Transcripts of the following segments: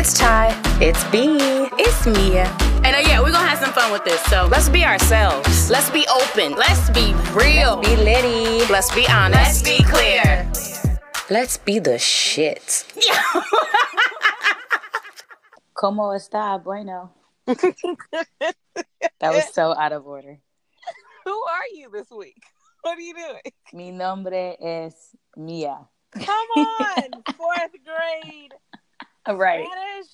It's Ty. It's B. It's Mia. And uh, yeah, we're gonna have some fun with this. So let's be ourselves. Let's be open. Let's be real. Be litty. Let's be honest. Let's be clear. Let's be the shit. Yeah. Como está, bueno? that was so out of order. Who are you this week? What are you doing? Mi nombre es Mia. Come on, fourth grade. Right. Spanish.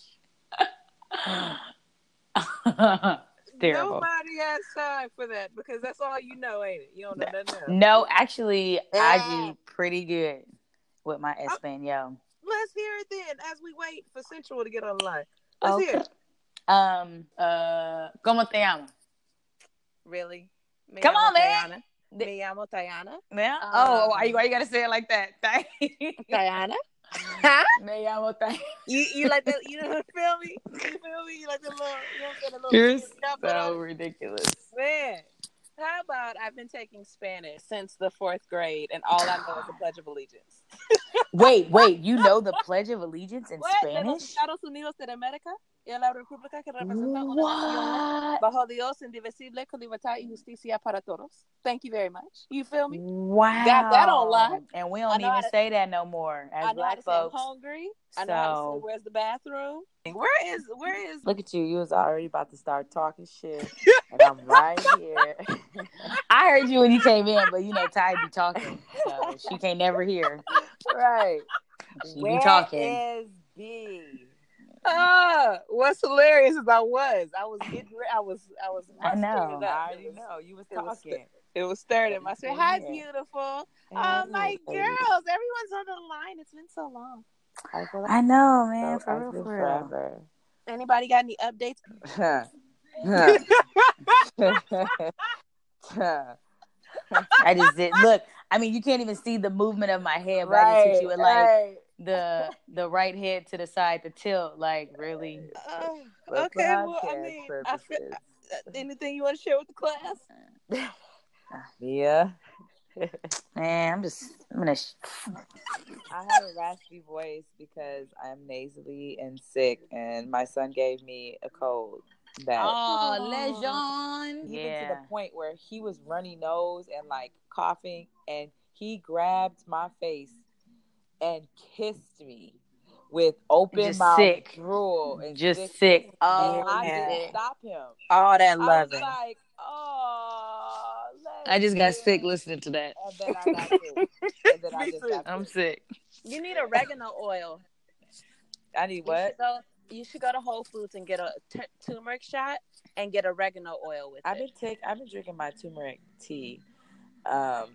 Terrible. Nobody has time for that because that's all you know, ain't it? You don't know nothing else. No, actually, I Ah. do pretty good with my Espanol. Let's hear it then as we wait for Central to get online. Let's hear it. Um, uh, ¿Cómo te llamo? Really? Me Come llamo on, man. Tayana. Me llamo Tayana. Yeah. Um, oh, why you, why you gotta say it like that? Tayana? Huh? Me llamo Tay- You you like that? You know feel me? You feel me? You like the little? You know what I'm saying? The little You're stuff that I- so ridiculous. Man, how about I've been taking Spanish since the fourth grade, and all I know is the Pledge of Allegiance. Wait, wait. You know the Pledge of Allegiance in What? Spanish? Estados Unidos de América y a la República que representa una nación bajo Dios indivisible con libertad y justicia para todos. Thank you very much. You feel me? Wow. Got that on lock. And we don't even to- say that no more as I know how black to say I'm folks. hungry. I know how to say where's the bathroom. Where is where is Look at you. You was already about to start talking shit. and I'm right here. I heard you when you came in, but you know Ty be talking, so she can't never hear. right. She Where be talking. is B? Ah, what's hilarious is I was. I was getting re- I was I was I I know. I already was- know. You was it was talking. it was stirred in my spirit. Hi, Yeah. beautiful. Oh my girls, everyone's on the line. It's been so long. I feel like I know, man. I For real, feel for real. forever. Anybody got any updates? I just did. Look, I mean, you can't even see the movement of my head, but I just hit you with like right. The the right head to the side to tilt. Like, really? Uh, okay, well, I mean, I feel, uh, anything you want to share with the class? Yeah. Man, I'm just. I'm gonna. Sh- I have a raspy voice because I'm nasally and sick, and my son gave me a cold that oh, Lejon. even Yeah. to the point where he was runny nose and like coughing, and he grabbed my face and kissed me with open Just mouth sick. drool and Just sick. sick. And Oh, I yeah. didn't stop him. All that I was loving. like, oh, I just got sick listening to that. I got sick. And then I Me just too. got I'm sick. sick. You need oregano oil. I need You what? should go. You should go to Whole Foods and get a t- turmeric shot and get oregano oil with I've it. been take I've been drinking my turmeric tea, um,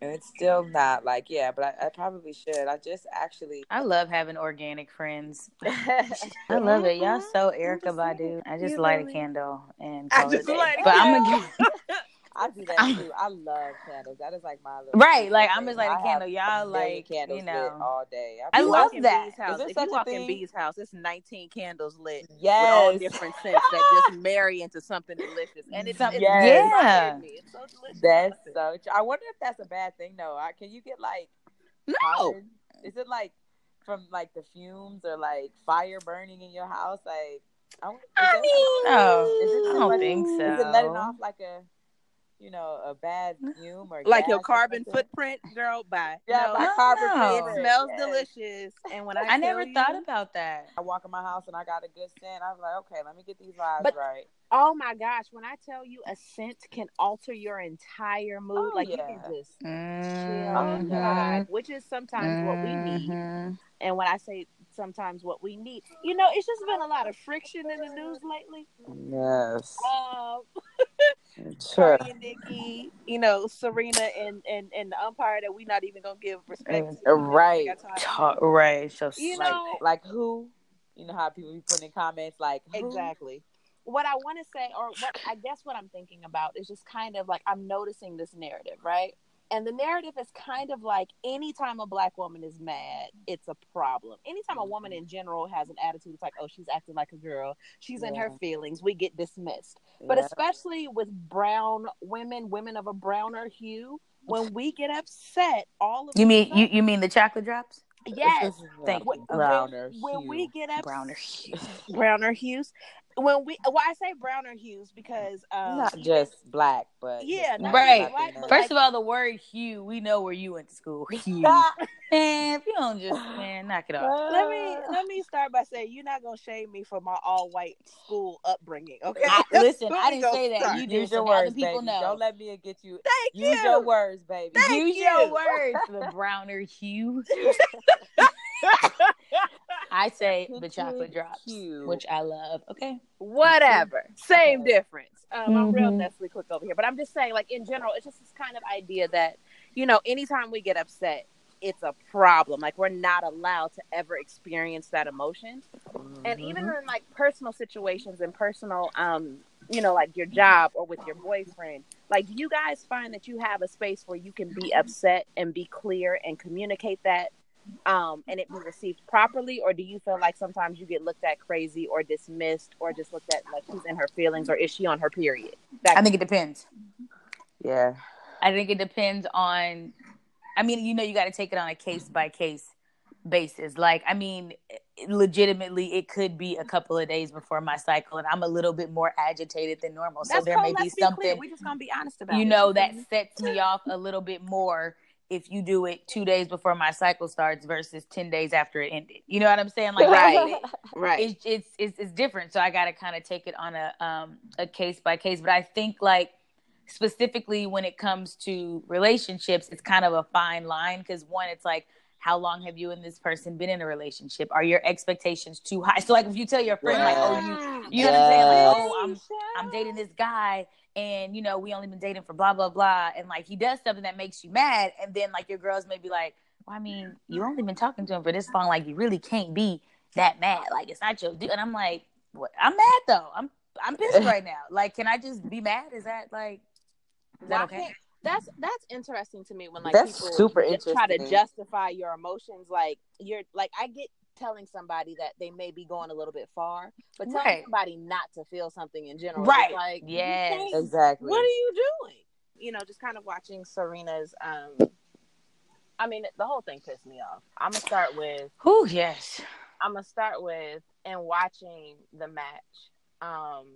and it's still not like yeah, but I, I probably should. I just actually I love having organic friends. I love it. Y'all so Erykah Badu. I just You light a candle and I call it just a day. light a But I'm gonna I do that too. I love candles. That is like my little Right, like, I'm just like a candle. Y'all, like, candles you know. lit all day. I You love in that. B's house. Is If such you a walk in thing? B's house, it's 19 candles lit yes, with all different scents that just marry into something delicious, and it's, Some- it's Yes. Yeah. It's so delicious. That's I so. I wonder if that's a bad thing though. I, can you get like no. Is it like from like the fumes or like fire burning in your house? Like, I, I mean, No, I don't think so. Is it letting off like a, you know, a bad fume or like your carbon footprint, girl. Bye. Yeah, no, my carbon no. it smells yes. delicious, and when I I never tell thought about that. I walk in my house and I got a good scent. I was like, okay, let me get these vibes But- right. Oh my gosh, when I tell you a scent can alter your entire mood, Oh, like you can just chill, Mhm. vibe, which is sometimes what we need. Mhm. And when I say sometimes what we need, you know, it's just been a lot of friction in the news lately. Yes, Um, sure. Cardi and Nicki, you know, Serena and, and, and the umpire that we not even gonna give respect to. Uh, right. Got time. Ta- right. So You like, know- like who? You know how people be putting in comments like who? Exactly. What I want to say, or what I guess what I'm thinking about is just kind of like I'm noticing this narrative, right? And the narrative is kind of like anytime a black woman is mad, it's a problem. Anytime a woman mm-hmm. in general has an attitude, it's like, oh, she's acting like a girl. She's in her feelings. We get dismissed. But especially with brown women, women of a browner hue, when we get upset, all of You a mean you, you mean the chocolate drops? Yes. Thank you. when- Browner when, hue. we get up Browner hues. browner hues when we well i say browner hues because um Not just black, but Yeah, not Right. black, but First like- of all, the word hue, we know where you went to school. Hue. man, if you don't just man, knock it off. let me let me start by saying you're not gonna shame me for my all white school upbringing okay I, listen, I didn't say that. start. You Use did. So your now words, people baby. know. Don't let me get you. thank Use you your words, baby. Thank Use you. your words, the browner hue. I say the chocolate drops, which I love. Okay. whatever same Okay. difference um, i'm real Mhm. Nestle quick over here but i'm just saying like in general it's just this kind of idea that you know anytime we get upset it's a problem like we're not allowed to ever experience that emotion and even Mhm. in like personal situations and personal um you know like your job or with your boyfriend like do you guys find that you have a space where you can be upset and be clear and communicate that um and it be received properly or do you feel like sometimes you get looked at crazy or dismissed or just looked at like she's in her feelings or is she on her period That- I think it depends. yeah. I think it depends on. I mean, you know, you got to take it on a case by case basis. Like, I mean, legitimately, it could be a couple of days before my cycle, and I'm a little bit more agitated than normal. so there cool. may be Let's clear. something, we just gonna be honest about you it. know, that sets me off a little bit more if you do it two days before my cycle starts versus ten days after it ended. You know what I'm saying? Like, Right. it- right it's it's it's, it's different. So I got to kind of take it on a um a case by case. But I think like specifically when it comes to relationships, it's kind of a fine line because one, it's like how long have you and this person been in a relationship? Are your expectations too high? So like if you tell your friend like, oh you you know what I'm saying? Like, oh I'm I'm dating this guy and you know we only been dating for blah blah blah. And like he does something that makes you mad. And then like your girls may be like well i mean you only been talking to him for this long. Like you really can't be that mad. Like it's not your dude. And i'm like what? I'm mad though. I'm i'm pissed right now. Like can i just be mad? Is that like is that okay? That's that's interesting to me when like That's people super ju- try to justify your emotions. Like you're like I get telling somebody that they may be going a little bit far, but telling Right. somebody not to feel something in general, Right. Like yeah, Exactly. What are you doing? You know, just kind of watching Serena's. um I mean, the whole thing pissed me off. I'm gonna start with oh yes I'm gonna start with and watching the match. Um,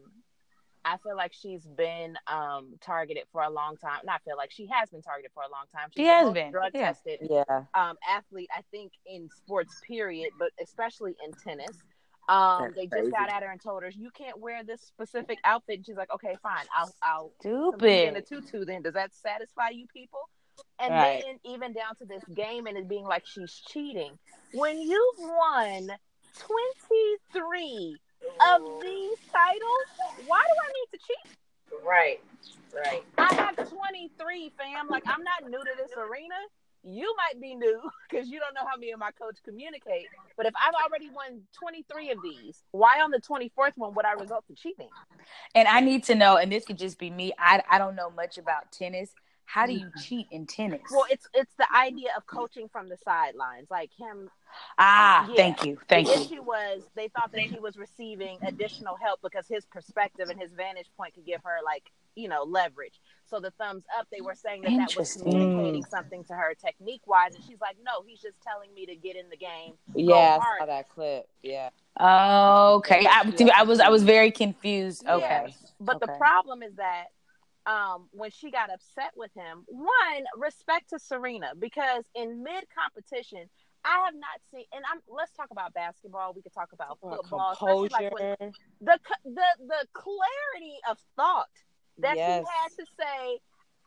I feel like she's been um targeted for a long time. Not feel like she has been targeted for a long time. She's She has been, drug yeah. tested Yeah. um athlete. I think in sports period, but especially in tennis. Um, they crazy. just got at her and told her you can't wear this specific outfit. And she's like, okay, fine, I'll I'll compete in a tutu. Then does that satisfy you people? And Right. then even down to this game and it being like she's cheating. When you've won 23 of these titles, why do I need to cheat? Right. Right. I have 23, fam. Like, I'm not new to this arena. You might be new because you don't know how me and my coach communicate. But if I've already won 23 of these, why on the 24th one would I result to cheating? and i need to know and this could just be me i i don't know much about tennis how do you cheat in tennis Well, it's it's the idea of coaching from the sidelines, like him ah yeah. thank you thank the you issue was they thought that he was receiving additional help because his perspective and his vantage point could give her like you know leverage so the thumbs up they were saying that that was Interesting. communicating something to her technique wise and she's like no he's just telling me to get in the game Yeah, I saw that clip. Yeah. okay I, I was i was very confused okay Yes. but the problem is that um, when she got upset with him, one respect to Serena because in mid competition, I have not seen. And I'm let's talk about basketball. We could talk about football. Composure. like when- the the the clarity of thought that Yes. he had to say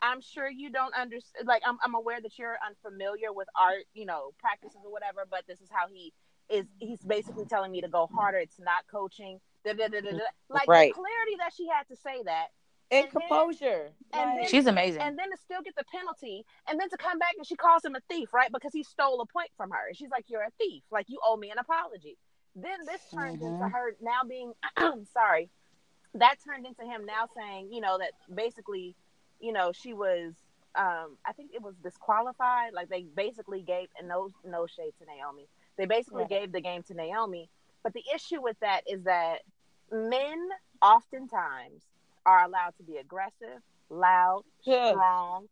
i'm sure you don't understand like I'm, I'm aware that you're unfamiliar with art you know practices or whatever but this is how he is he's basically telling me to go harder it's not coaching da, da, da, da, da. like Right. the clarity that she had to say that and And then- composure. and Like, then- she's amazing. and then to still get the penalty and then to come back and she calls him a thief right? Because he stole a point from her. And she's like you're a thief. Like you owe me an apology. Then this turns into Mhm. her now being sorry that turned into him now saying you know that basically you know she was um i think it was disqualified. Like they basically gave and no no shade to naomi. They basically Right. gave the game to naomi. But the issue with that is that men oftentimes are allowed to be aggressive loud strong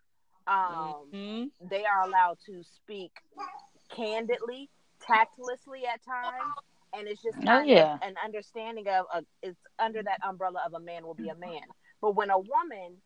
um mhm. they are allowed to speak candidly tactlessly at times, and it's just Oh, yeah. an understanding of a, it's under that umbrella of a man will be a man. But when a woman,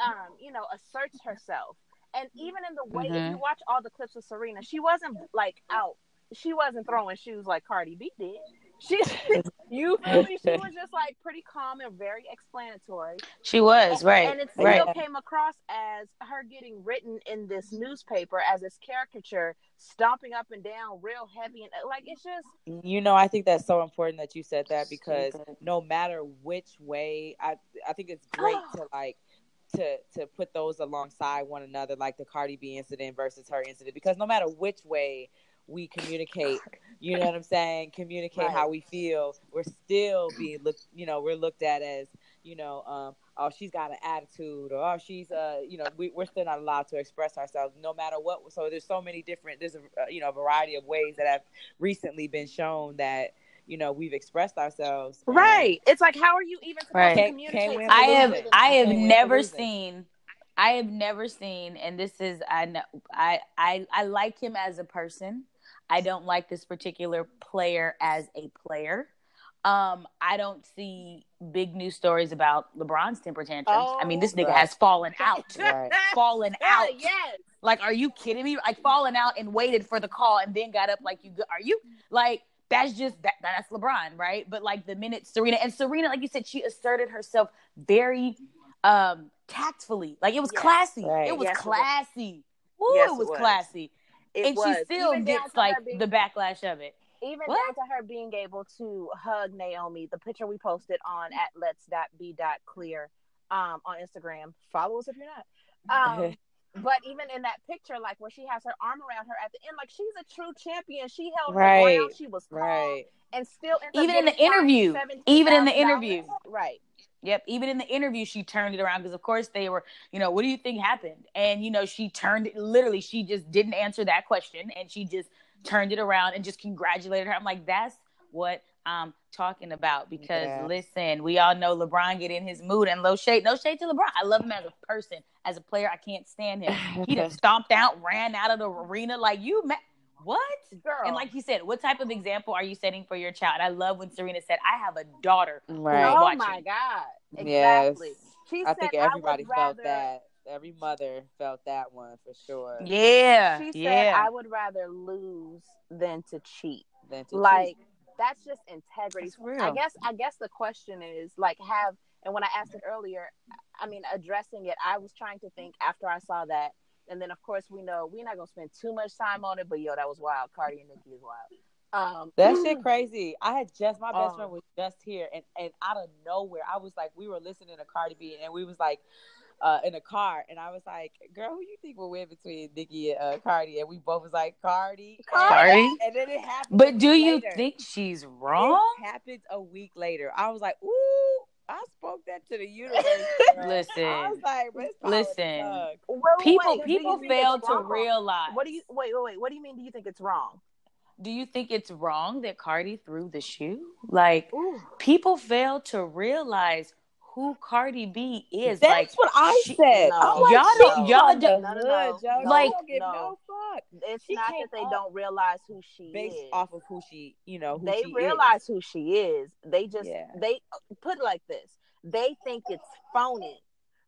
um, you know, asserts herself, and even in the way, if Mhm. you watch all the clips of Serena, she wasn't like out. She wasn't throwing shoes like Cardi B did. She, you feel me? She was just like pretty calm and very explanatory. She was And- right, And it right. still came across as her getting written in this newspaper as this caricature, stomping up and down real heavy. And like, it's just, You know, I think that's so important that you said that because no matter which way, I I think it's great to like to to put those alongside one another, like the Cardi B incident versus her incident, because no matter which way we communicate, you know what I'm saying, communicate Right. how we feel, we're still being looked, you know, we're looked at as, you know, um, oh, she's got an attitude, or oh, she's, uh, you know, we, we're still not allowed to express ourselves, no matter what. So there's so many different, there's a, uh, you know, variety of ways that have recently been shown that you know we've expressed ourselves and- right. It's like, how are you even supposed Right. to Can't- communicate? can't I have. I have Can't win for never seen I have never seen and this is I know I I I like him as a person. I don't like this particular player as a player. Um I don't see big news stories about LeBron's temper tantrums. I mean this nigga right. has fallen out. Right. fallen Yeah, out. yes. Like, are you kidding me? Like, falling out and waited for the call and then got up like you. Are you like? That's just that. That's LeBron, right? But like the minute Serena and Serena, like you said, she asserted herself very um tactfully. Like it was Yes. classy. Right. It was Yes, it was. classy. Yes, it it was was. classy. It and was. she still Even gets like being- the backlash of it. even What? down to her being able to hug Naomi. The picture we posted on at let's.be.clear um, on Instagram. Follow us if you're not. Um, but even in that picture, like where she has her arm around her at the end, like she's a true champion. She held her Right. ground. She was calm right and still Even in the interview. Even in the interview. right? Yep. Even in the interview, she turned it around because, of course, they were, you know, what do you think happened? And, you know, she turned it literally, she just didn't answer that question and she just turned it around and just congratulated her. I'm like, that's what I'm talking about because, Yeah. listen, we all know LeBron get in his mood and low shade, no shade to LeBron. I love him as a person, as a player. I can't stand him. He just stomped out, ran out of the arena like you, ma- what? Girl. And like you said, what type of example are you setting for your child? I love when Serena said, I have a daughter. right oh watching. my god! yes Exactly. She i said, think "I everybody felt rather- that every mother felt that one for sure Yeah. She said, yeah. "I would rather lose than to cheat." than to like that's just integrity. That's real. I guess I guess the question is like have and when I asked it earlier, I mean addressing it, I was trying to think after I saw that. And then of course we know we're not gonna spend too much time on it, but yo, that was wild. Cardi and Nicki is wild. Um That shit crazy. I had just my best Oh. friend was just here, and and out of nowhere, I was like, we were listening to Cardi B, and we was like, uh, in a car, and I was like, girl, who you think will win between Nicki and uh, Cardi? And we both was like, Cardi, Cardi? And, and then it happened. But do week you later. think she's wrong? It happened a week later. I was like, ooh. I spoke that to the universe. girl. Listen. I was like, "But it's power in the Listen. wait, wait, People wait, people think fail to realize. What do you wait, wait, wait, what do you mean do you think it's wrong? do you think it's wrong that Cardi threw the shoe? Like Ooh. people fail to realize who Cardi B is. That's like what I she- said. No. I'm like, Y'all don't- y'all don't- No, no, no. No, Like- don't give no. no fuck. It's She not that they up don't realize who she is. based is. off of who she, you know, who they she realize is. who she is. They just Yeah. they put it like this. They think it's phony.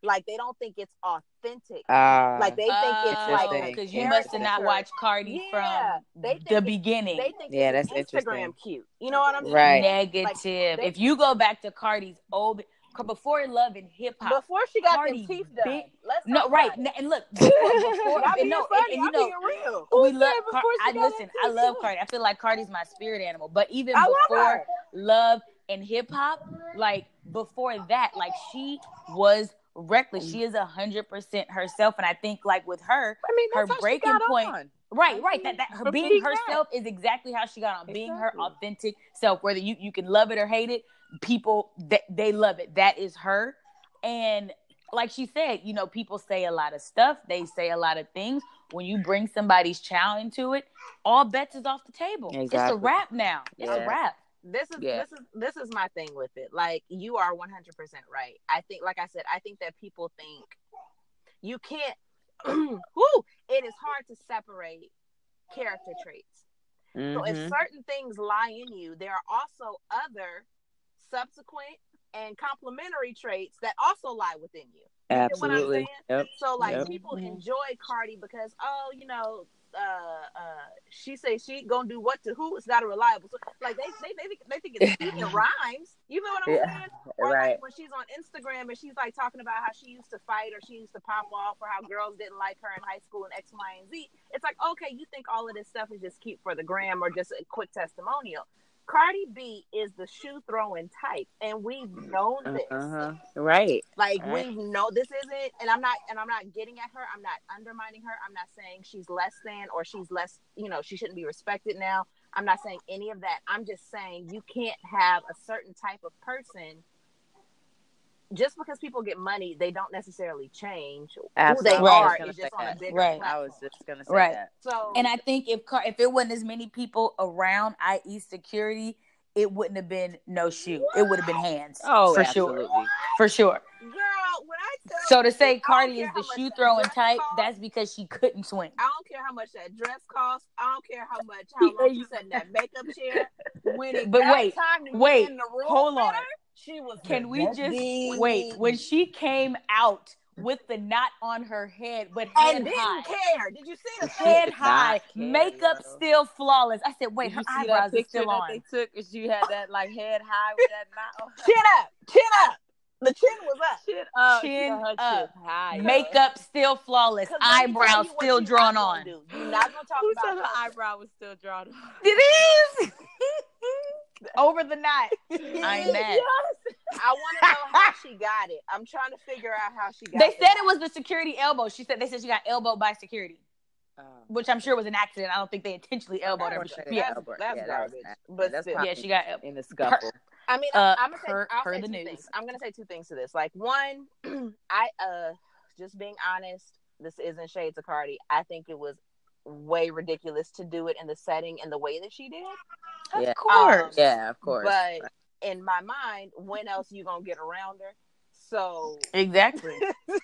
Like they don't think it's authentic. Ah, like they think it's Oh, like because you must have not watched Cardi Yeah, from they think the beginning. They think Yeah, it's that's Instagram interesting. cute. You know what I'm saying? Right. Negative. they- if you go back to Cardi's old before Love and Hip Hop, Before she got Cardi teeth done. big- Let's no, right, it. and look, before, before Y'all no, funny. and, and you know, real. we Who love. Car- before I listen. I love done? Cardi. I feel like Cardi's my spirit animal. But even I before. Love and Hip Hop, like before that, like she was reckless. She is a hundred percent herself, and I think like with her, I mean, her that's how she breaking point- on. Right, right. That that her being herself is exactly how she got on. Being her authentic self, whether you you can love it or hate it, people that they love it. That is her. And like she said, you know, people say a lot of stuff. They say a lot of things. When you bring somebody's child into it, all bets is off the table. It's a wrap now. It's a wrap. this is Yeah. this is this is my thing with it. Like you are one hundred percent right. I think, like I said, I think that people think you can't. whoo, it is hard to separate character traits. So if Mhm. certain things lie in you, there are also other subsequent and complementary traits that also lie within you. You get what I'm Absolutely. saying? Yep. So like Yep. people enjoy Cardi because oh you know uh uh she say she gonna do what to who it's not a reliable so like they they they think, they think it's cute and rhymes you know what I'm Yeah. saying or Right. like when she's on Instagram and she's like talking about how she used to fight or she used to pop off or how girls didn't like her in high school and X Y and Z it's like okay you think all of this stuff is just cute for the gram or just a quick testimonial Cardi B is the shoe throwing type and we've known this Uh-huh. Right. like Right. we know this isn't, and I'm not, and I'm not getting at her. I'm not undermining her. I'm not saying she's less than or she's less. You know, she shouldn't be respected now. I'm not saying any of that. I'm just saying you can't have a certain type of person. Just because people get money, they don't necessarily change who they I are. gonna It's just say on a bigger Right. platform. I was just gonna say Right. that. so. And I think if car if it wasn't as many people around, i.e., security, it wouldn't have been no shoe. It would have been hands. Oh, for absolutely. sure, for sure. girl, when I So to say don't Cardi is the shoe throwing type, costs. that's because she couldn't swing. I don't care how much that dress costs. I don't care how much how long she sat in that makeup chair. When it But got wait, time to wait, get in the room hold on. her, she was Can we just wait? When she came out with the knot on her head, but and head didn't high, care. Did you see the She head high, not care, makeup yo. still flawless. I said, wait, Did her you see that eyebrows are picture still that on. they took? And she had that like head high with that knot on her chin up, chin up. The chin was up. chin up. Chin She had her up. shit high. yo. Makeup still flawless, 'Cause let me tell eyebrows still drawn not on. gonna do. You're not gonna talk Who about said her eyebrow was still drawn on? It is over the night. I'm mad. I want to know how she got it. I'm trying to figure out how she got. It. They the said knot. it was the security elbow. She said they said she got elbowed by security, Oh. which I'm sure was an accident. I don't think they intentionally elbowed her. But she- Yeah, that's, Yeah, that's that was garbage. that. But That's still. yeah, she got. el- in the scuffle. I mean, Uh, I'm gonna say, per- I'll per say the two news. things. I'm gonna say two things to this. Like one, I uh, just being honest, this isn't shade to Cardi. I think it was way ridiculous to do it in the setting and the way that she did. Of Yeah. course. Yeah, of course. But in my mind, when else you gonna get around her? So Exactly.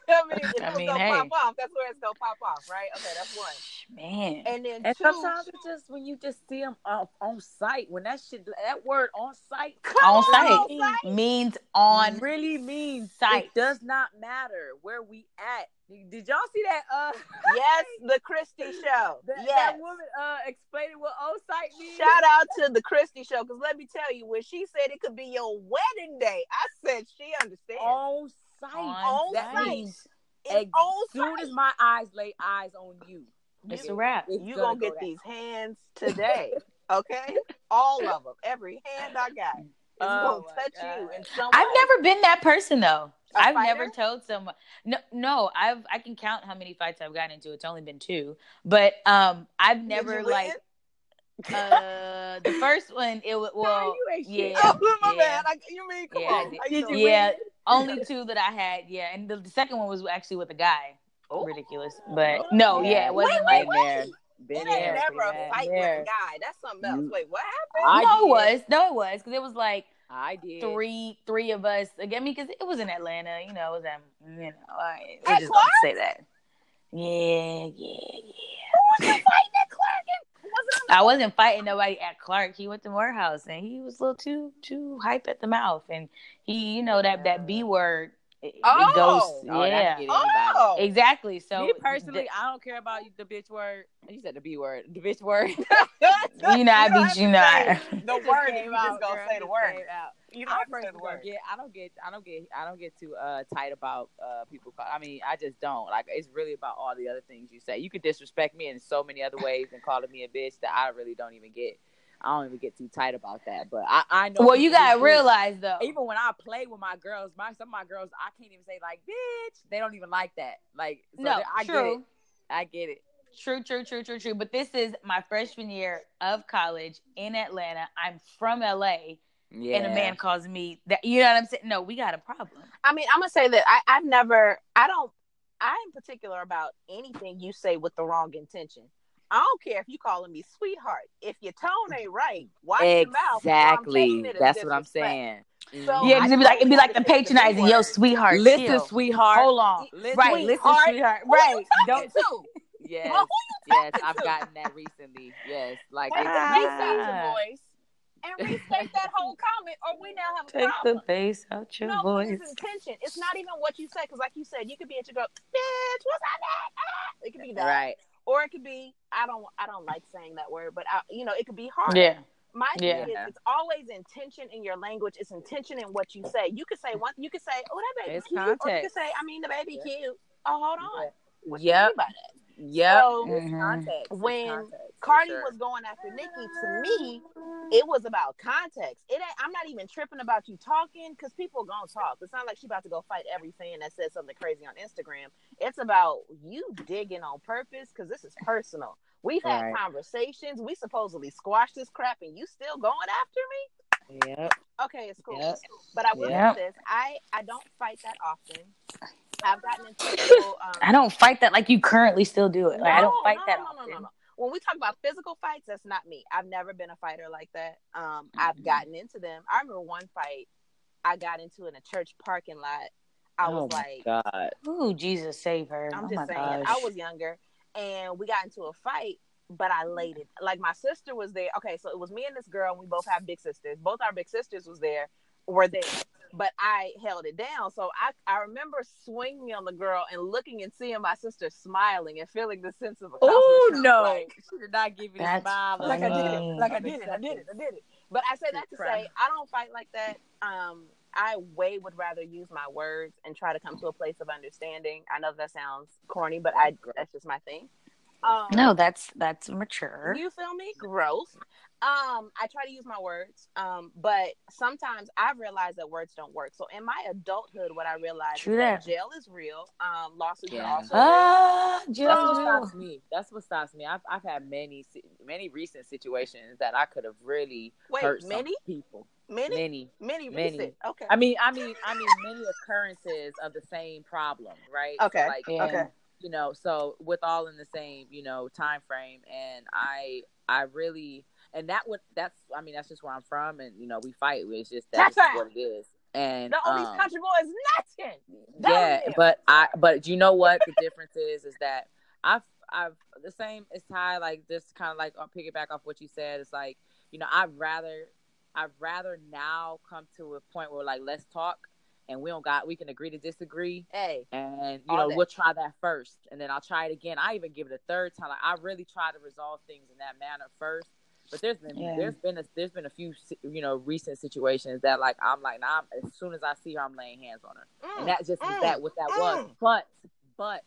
I mean, if I mean, gonna hey. pop off, that's where it's gonna pop off, right? Okay, that's one. Man. And then and two, sometimes it's just when you just see them on, on sight, when that shit, that word on sight, on on sight sight. means on really means sight. It does not matter where we at. Did y'all see that? Uh, yes, the Christie show. that, yes. that woman uh explaining what on sight means. Shout out to the Christie show because let me tell you, when she said it could be your wedding day, I said she understands. on sight. On that sight. means it's as soon sight. as my eyes lay eyes on you, It's You- a wrap. it's you gonna gonna go get down. these hands today, okay? All of them, every hand I got is Oh gonna touch God. you in some I've way. never been that person though. A I've fighter? never told someone. No, no. I've I can count how many fights I've gotten into. It's only been two, but um, I've never like uh the first one. It was well, you ain't shit. yeah, oh my yeah. bad. I, you mean come Yeah, on? did. How Did you doing? yeah. Only two that I had. Yeah, and the, the second one was actually with a guy. Oh. Ridiculous, but no, yeah, it wasn't Wait, like. wait, Been there. Been It there. ain't never a fight there. with a guy. That's something else. Wait, what happened? I no, it was no, it was because it was like I did. three three of us uh, again because it was in Atlanta, you know, it was at you know, I, At just gonna say that. Yeah, yeah, yeah. Who was fighting at Clark? Wasn't I wasn't fighting nobody at Clark. He went to Morehouse and he was a little too too hype at the mouth and he, you know, that that B word it, it Oh. goes Oh, yeah. can get anybody. Oh, Exactly. So Me personally, the- I don't care about the bitch word. You said the B word. The bitch word. you know, I don't beat you not. The word, you just gonna girl, say the word. You don't I have to say personally the don't word. get. I don't get. I don't get. I don't get too uh tight about uh people. Call, I mean, I just don't. Like, it's really about all the other things you say. You could disrespect me in so many other ways and calling me a bitch that I really don't even get. I don't even get too tight about that. But I, I know. Well, you gotta do. realize though. Even when I play with my girls, my some of my girls, I can't even say like bitch. They don't even like that. Like, so no, I true. get it. I get it. True, true, true, true, true. But this is my freshman year of college in Atlanta. I'm from LA, Yeah. and a man calls me that. You know what I'm saying? No, we got a problem. I mean, I'm gonna say that I, I've never, I don't, I'm particular about anything you say with the wrong intention. I don't care if you calling me sweetheart. If your tone ain't right, watch your mouth. Exactly. it That's what I'm saying. So- yeah, because it'd be like it'd be like the patronizing, B yo, sweetheart. Listen, chill. sweetheart. Hold on. Listen, right, listen, sweetheart. sweetheart. Who Right. talking Don't to? Yes, Well, yes, talking I've gotten that recently. Yes, like Take it's the bass out Ah. your voice and restate that whole comment, or we now have a Take problem. the bass out your no, but voice. it's intention. It's not even what you say, because like you said, you could be at your girl, bitch, what's that? Ah! It could be that, right. Or it could be I don't I don't like saying that word, but I, you know it could be hard. Yeah. My thing Yeah. is, it's always intention in your language. It's intention in what you say. You could say one. You could say, "Oh, that baby It's cute," or you could say, "I mean, the baby Yeah. cute." Oh, hold on. What you Yep. mean by that? Yep. So, It's Mhm. context. When context, for Cardi sure. was going after Nicki, to me, it was about context. It ain't, I'm not even tripping about you talking because people gonna talk. It's not like she about to go fight every fan that says something crazy on Instagram. It's about you digging on purpose because this is personal. We've had Right. conversations. We supposedly squashed this crap, and you still going after me? Yep. Okay, it's cool. Yep. But I will Yep. say this: I I don't fight that often. I've gotten into physical, um, I don't fight that like you currently still do it. Like I don't fight no, that no, often. When we talk about physical fights, that's not me. I've never been a fighter like that. Um, I've gotten into them. I remember one fight I got into in a church parking lot. I was oh like, my God. Ooh, Jesus save her. I'm oh just saying, gosh. I was younger, and we got into a fight. But I laid it. Like my sister was there. Okay, so it was me and this girl. and We both have big sisters. Both our big sisters was there. Were there, but I held it down. So I I remember swinging on the girl and looking and seeing my sister smiling and feeling the sense of Oh no! Like, she did not give you the That's smile. like I did it, like I did it, I did it, I did it. But I say that to say I don't fight like that. Um, I way would rather use my words and try to come to a place of understanding. I know that sounds corny, but I that's just my thing. Um, No, that's that's mature. you feel me? Growth. Um, I try to use my words, um, but sometimes I've realized that words don't work. So in my adulthood, what I realized True is that. that. jail is real. Um, lawsuits Yeah. are also real. Ah, That's what stops me. That's what stops me. I've I've had many many recent situations that I could have really Wait, hurt some many, people. many, Many. many, many. recent. Okay. I mean, I mean, I mean, many occurrences of the same problem, right? So, Okay. like, Yeah. Okay. You know, so with all in the same, you know, time frame, and I, I really, and that would, that's, I mean, that's just where I'm from, and you know, we fight. It's just that's That's what it is. And the only um, country boys nothing. yeah, but I but do you know what the difference is is that I've I've the same as Ty like just kind of like I'll piggyback off what you said. It's like you know I'd rather I'd rather now come to a point where like let's talk and we don't got we can agree to disagree Hey, and you know day. we'll try that first and then I'll try it again. I even give it a third time. Like I really try to resolve things in that manner first. But there's been Yeah. there's been a, there's been a few you know recent situations that like I'm like nah, I'm, as soon as I see her I'm laying hands on her mm, and that just is mm, that what that was. mm. But but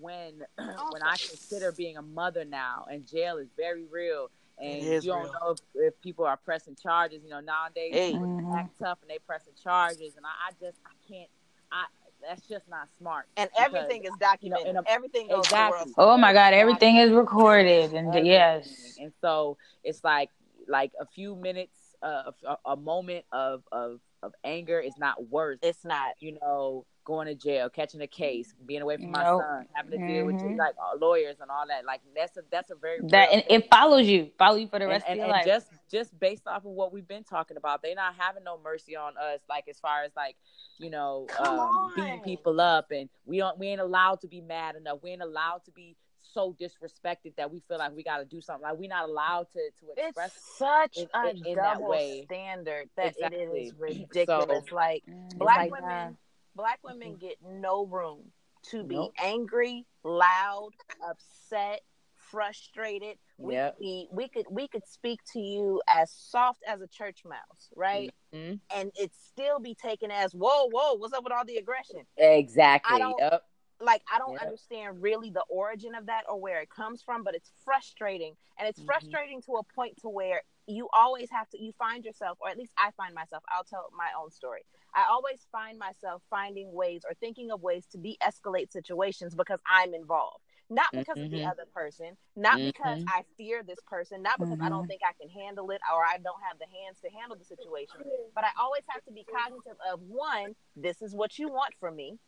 when when I consider being a mother now, and jail is very real, and It you don't real. know if, if people are pressing charges. You know nowadays Hey. people Mhm. act tough and they pressing charges, and I, I just I can't. I that's just not smart. and because- everything is documented. in a- everything goes Exactly. to Oh my God, everything is recorded, and Everything. yes, And so it's like like a few minutes, uh, a, a moment of of of anger is not worth It's not. you know, going to jail, catching a case, being away from my son, having to deal with Mhm. like uh, lawyers and all that. Like that's a that's a very that real and it follows you, follow you for the rest and, of your and life. just just based off of what we've been talking about, they're not having no mercy on us. Like as far as like you know, um, beating people up, and we don't we ain't allowed to be mad enough. We ain't allowed to be so disrespected that we feel like we got to do something. Like we're not allowed to to It's express. such in- a in- in that double way. standard that it Exactly. is ridiculous. So- like black like, women, nah. Black women get no room to be Nope. angry, loud, upset, frustrated. We Yep. could be, we could we could speak to you as soft as a church mouse, right? Mhm. And it still be taken as whoa, whoa, what's up with all the aggression? Exactly. I don't- Yep. like I don't Yep. understand really the origin of that or where it comes from, but it's frustrating, and it's Mhm. frustrating to a point to where you always have to. You find yourself, or at least I find myself. I'll tell my own story. I always find myself finding ways or thinking of ways to de-escalate situations because I'm involved. Not because of the Mhm. other person, not because Mhm. I fear this person, not because I don't Mhm. think I can handle it or I don't have the hands to handle the situation. But I always have to be cognizant of one, this is what you want from me.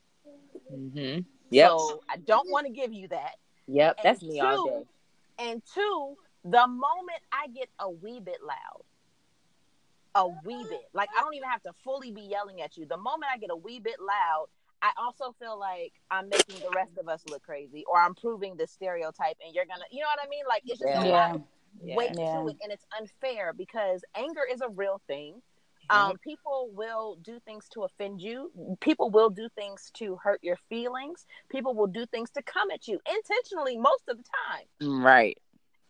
Mm-hmm. Yep. So I don't want to give you that. yep. and That's me all day. And two, the moment I get a wee bit loud, a wee bit, like I don't even have to fully be yelling at you. The moment I get a wee bit loud, I also feel like I'm making the rest of us look crazy, or I'm proving the stereotype, and you're gonna, you know what I mean? Like it's just a lot of Yeah. weight Yeah. to it, and it's unfair because anger is a real thing. Mm-hmm. Um, people will do things to offend you. People will do things to hurt your feelings. People will do things to come at you intentionally most of the time. Right.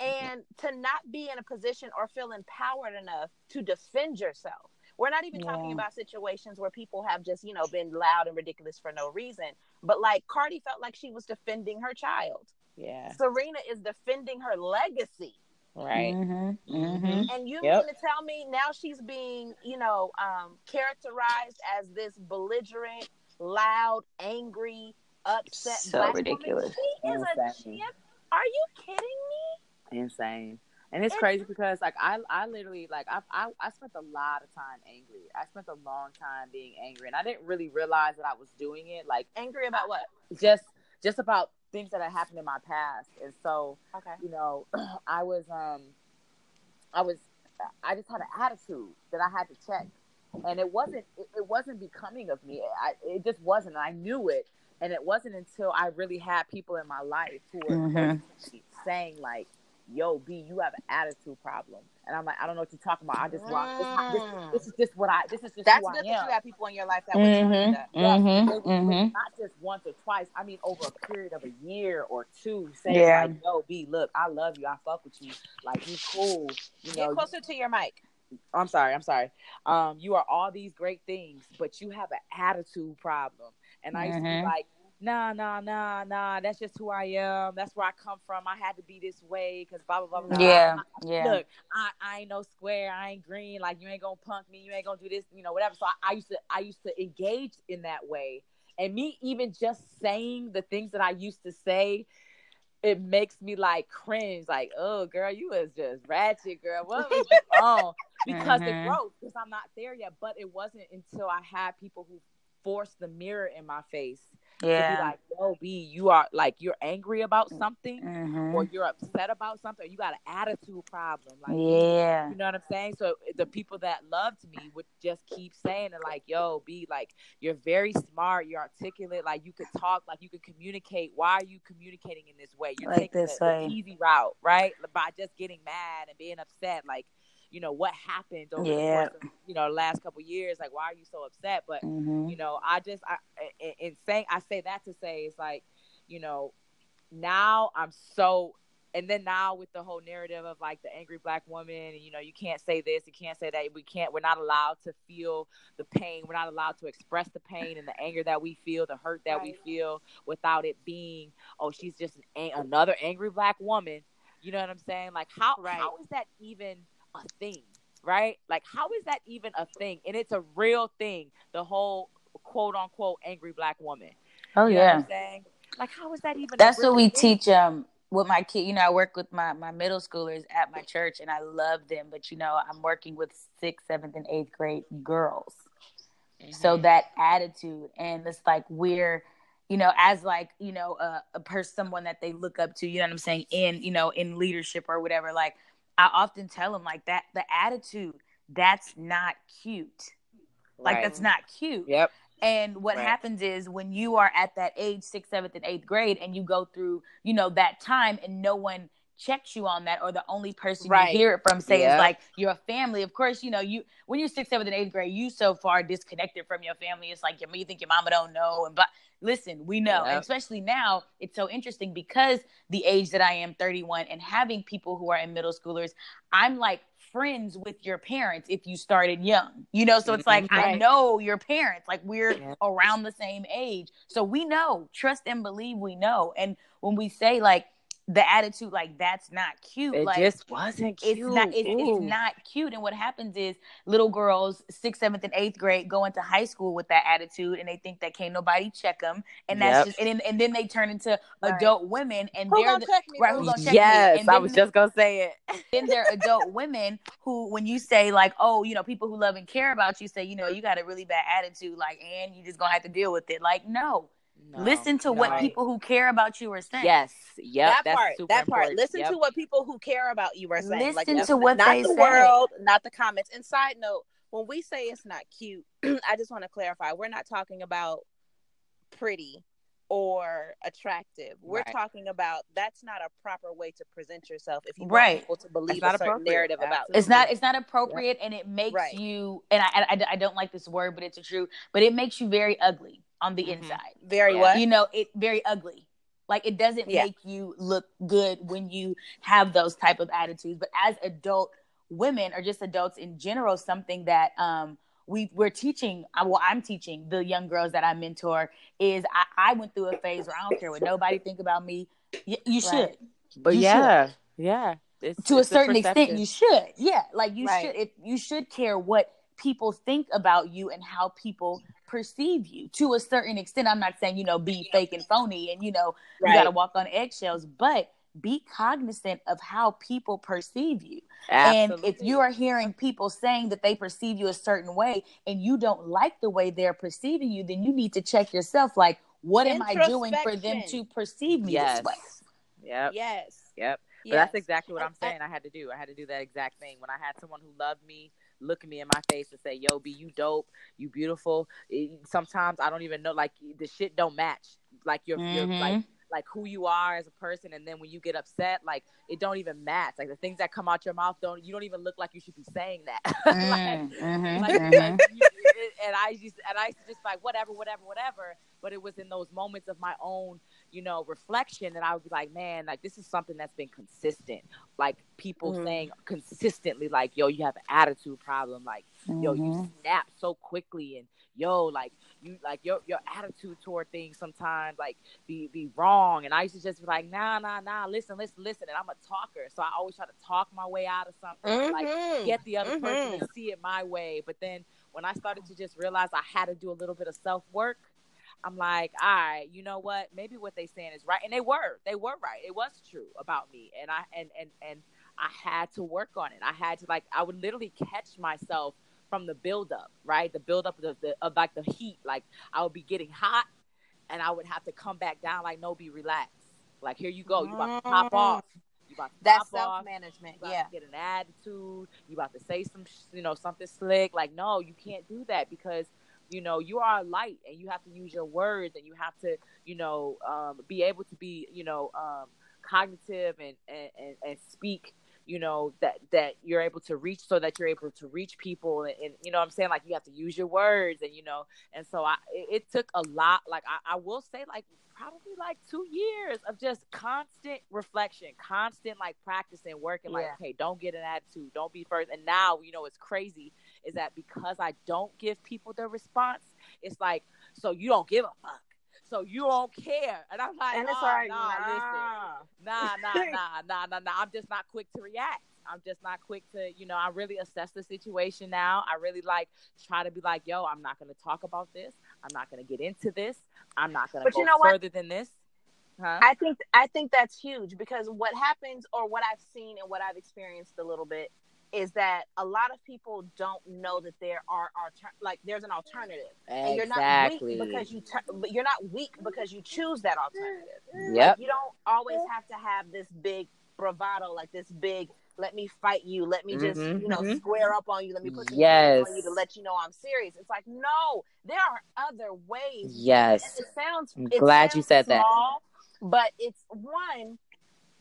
And to not be in a position or feel empowered enough to defend yourself. We're not even talking about situations where people have just, you know, been loud and ridiculous for no reason. But like Cardi felt like she was defending her child. Yeah. Serena is defending her legacy. Right. Mm-hmm. Mhm. And you Yep. mean to tell me now she's being, you know, um, characterized as this belligerent, loud, angry, upset So black ridiculous. woman? She is a Insane. champ. Are you kidding me? Insane. And it's It's- crazy because like I I literally like I, I I spent a lot of time angry. I spent a long time being angry and I didn't really realize that I was doing it like Angry about what? just just about things that had happened in my past. And so Okay. you know, I was um I was I just had an attitude that I had to check. And it wasn't it, it wasn't becoming of me. I, it just wasn't. I knew it. And it wasn't until I really had people in my life who were Mhm. saying like, "Yo, B, you have an attitude problem," and I'm like, "I don't know what you're talking about. I just want this, Mm. this, this is just what I. This is just That's who good I that am." you have people in your life that would tell you Mm-hmm. that. Mm-hmm. they would- they would Mm-hmm. not just once or twice. I mean, over a period of a year or two, saying Yeah. like, "Yo, B, look, I love you. I fuck with you. Like, you cool. You Get closer to your mic. I'm sorry. I'm sorry. Um, you are all these great things, but you have an attitude problem. And I used to be Mhm. like, nah, nah, nah, nah. That's just who I am. That's where I come from. I had to be this way because blah blah blah blah. Yeah. Yeah. Look, I, I ain't no square. I ain't green. Like you ain't gonna punk me. You ain't gonna do this. You know, whatever. So I, I used to I used to engage in that way. And me even just saying the things that I used to say, it makes me like cringe. Like, oh girl, you was just ratchet, girl. What was you on? Because the Mhm. growth, because I'm not there yet. But it wasn't until I had people who forced the mirror in my face Yeah. like, yo, B, you are like you're angry about something Mhm. or you're upset about something, you got an attitude problem. Like Yeah. you know what I'm saying? So the people that loved me would just keep saying it like, yo, be like, you're very smart, you're articulate, like you could talk, like you could communicate. Why are you communicating in this way? You're Like taking this the, way. the easy route, right? By just getting mad and being upset. Like, you know, what happened over Yeah. the course of, you know, the last couple years? Like, why are you so upset? But Mhm. you know i just i in, in saying i say that to say it's like you know now i'm so and then now with the whole narrative of like the angry black woman and you know you can't say this you can't say that we can't we're not allowed to feel the pain we're not allowed to express the pain and the anger that we feel the hurt that we feel without it being oh she's just an, another angry black woman you know what i'm saying like how Right. how is that even a thing right like how is that even a thing and it's a real thing the whole quote unquote angry black woman Oh you know what yeah. I'm saying? Like, how is that even? That's what we thing? teach um with my kid. You know, I work with my my middle schoolers at my church, and I love them. But you know, I'm working with sixth, seventh, and eighth grade girls. So Mhm. that attitude, and it's like we're, you know, as like you know a, a person, someone that they look up to. You know what I'm saying? In you know in leadership or whatever. Like I often tell them like that the attitude that's not cute. Like Right. that's not cute. Yep. And what Right. happens is when you are at that age, sixth, seventh, and eighth grade, and you go through, you know, that time and no one checks you on that, or the only person Right. you hear it from say Yeah. is like your family. Of course, you know, you when you're sixth, seventh, and eighth grade, you so far disconnected from your family. It's like you think your mama don't know. And but listen, we know, and especially now, it's so interesting because the age that I am, 31, and having people who are in middle schoolers, I'm like friends with your parents if you started young. You know, so it's like mm-hmm. I know your parents. Like we're Yeah. around the same age. So we know, trust and believe we know. And when we say like the attitude like that's not cute, It like just wasn't cute. it's not it's, it's not cute and what happens is little girls sixth seventh and eighth grade go into high school with that attitude and they think that can't nobody check them and that's Yep. just and, then- and then they turn into Right. adult women and Who they're gonna the, check me? right, boo? who gonna check me? Yes, And I was they- just gonna say it. then they're adult women who when you say like oh you know people who love and care about you say you know you got a really bad attitude like and you just gonna have to deal with it like no, No, listen to what no. people who care about you are saying Yes. Yep. that that's part, super that part. important. Listen Yep. to what people who care about you are saying. Listen not- to what not they the say. world, not the comments. And side note, when we say it's not cute, I just want to clarify: we're not talking about pretty or attractive. We're Right. talking about that's not a proper way to present yourself if you Right. want people to believe not a certain appropriate. narrative about Absolutely. it's not it's not appropriate and it makes Right. you and I, I i don't like this word but it's a true but it makes you very ugly on the Mhm. inside very Yeah. what? you know it very ugly like it doesn't Yeah. make you look good when you have those type of attitudes but as adult women or just adults in general something that um we we're teaching uh, well i'm teaching the young girls that i mentor is i, I went through a phase where i don't care what nobody think about me y- you should Right. But You yeah, yeah. It's, to a it's certain extent you should yeah like you Right. should if you should care what people think about you and how people perceive you to a certain extent i'm not saying you know be fake and phony and you know you got to walk on eggshells but be cognizant of how people perceive you and if you are hearing people saying that they perceive you a certain way and you don't like the way they're perceiving you then you need to check yourself like what am i doing for them to perceive me yes, this way yep, Yes. yep. But yes. that's exactly what I'm And- and- saying. I had to do. I had to do that exact thing. When I had someone who loved me, look at me in my face and say, "Yo, B, you dope, you beautiful." It- sometimes I don't even know, like the shit don't match. Like you're, you're Mhm. like mm-hmm. like who you are as a person, and then when you get upset, like it don't even match. Like the things that come out your mouth don't. You don't even look like you should be saying that. like, mm-hmm, like, mm-hmm, like, you- and I just and I used to just like whatever, whatever, whatever. But it was in those moments of my own, you know, reflection that I would be like, man, like this is something that's been consistent. Like people Mhm. saying consistently, like, yo, you have an attitude problem. Like, yo, you Mhm. snap so quickly, and yo, like you, like your your attitude toward things sometimes like be be wrong. And I used to just be like, nah, nah, nah, listen, listen, listen. And I'm a talker, so I always try to talk my way out of something. Like Mhm. get the other person Mhm. to see it my way. But then when I started to just realize I had to do a little bit of self work, I'm like, all right, you know what? Maybe what they saying is right, and they were, they were right. It was true about me, and I and and and I had to work on it. I had to like, I would literally catch myself from the buildup, right? The buildup of the of like the heat. Like I would be getting hot, and I would have to come back down. Like, no, be relaxed. Like here you go, you about to pop Mm. off. You about to That's self management. Yeah. to get an attitude. You about to say some, sh- you know, something slick. Like, no, you can't do that because, you know, you are a light and you have to use your words and you have to, you know, um, be able to be, you know, um, cognitive and, and, and, speak, you know, that, that you're able to reach so that you're able to reach people. And, and, you know what I'm saying? Like, you have to use your words and, you know, and so I, it, it took a lot. Like, I, I will say, like, probably like two years of just constant reflection, constant like practicing, working. Like, Yeah. okay, don't get an attitude, don't be first. And now, you know, it's crazy is that because I don't give people the response, it's like, so you don't give a fuck. So you don't care, and I'm like, And it's oh, like, nah, listen, nah. nah, nah, nah, nah, nah, nah. I'm just not quick to react. I'm just not quick to, you know, I really assess the situation now. I really like try to be like, yo, I'm not going to talk about this. I'm not going to get into this. I'm not going to But go you know what? further than this. Huh? I think I think that's huge because what happens or what I've seen and what I've experienced a little bit is that a lot of people don't know that there are alter- like there's an alternative and you're not weak because you but you're not weak because you choose that alternative. Yep. Like, you don't always have to have this big bravado like this big let me fight you let me just Mhm, you know mhm. square up on you let me put some Yes. on you to let you know I'm serious. It's like no, there are other ways Yes. it sounds. I'm it glad you sounds said that. But it's one.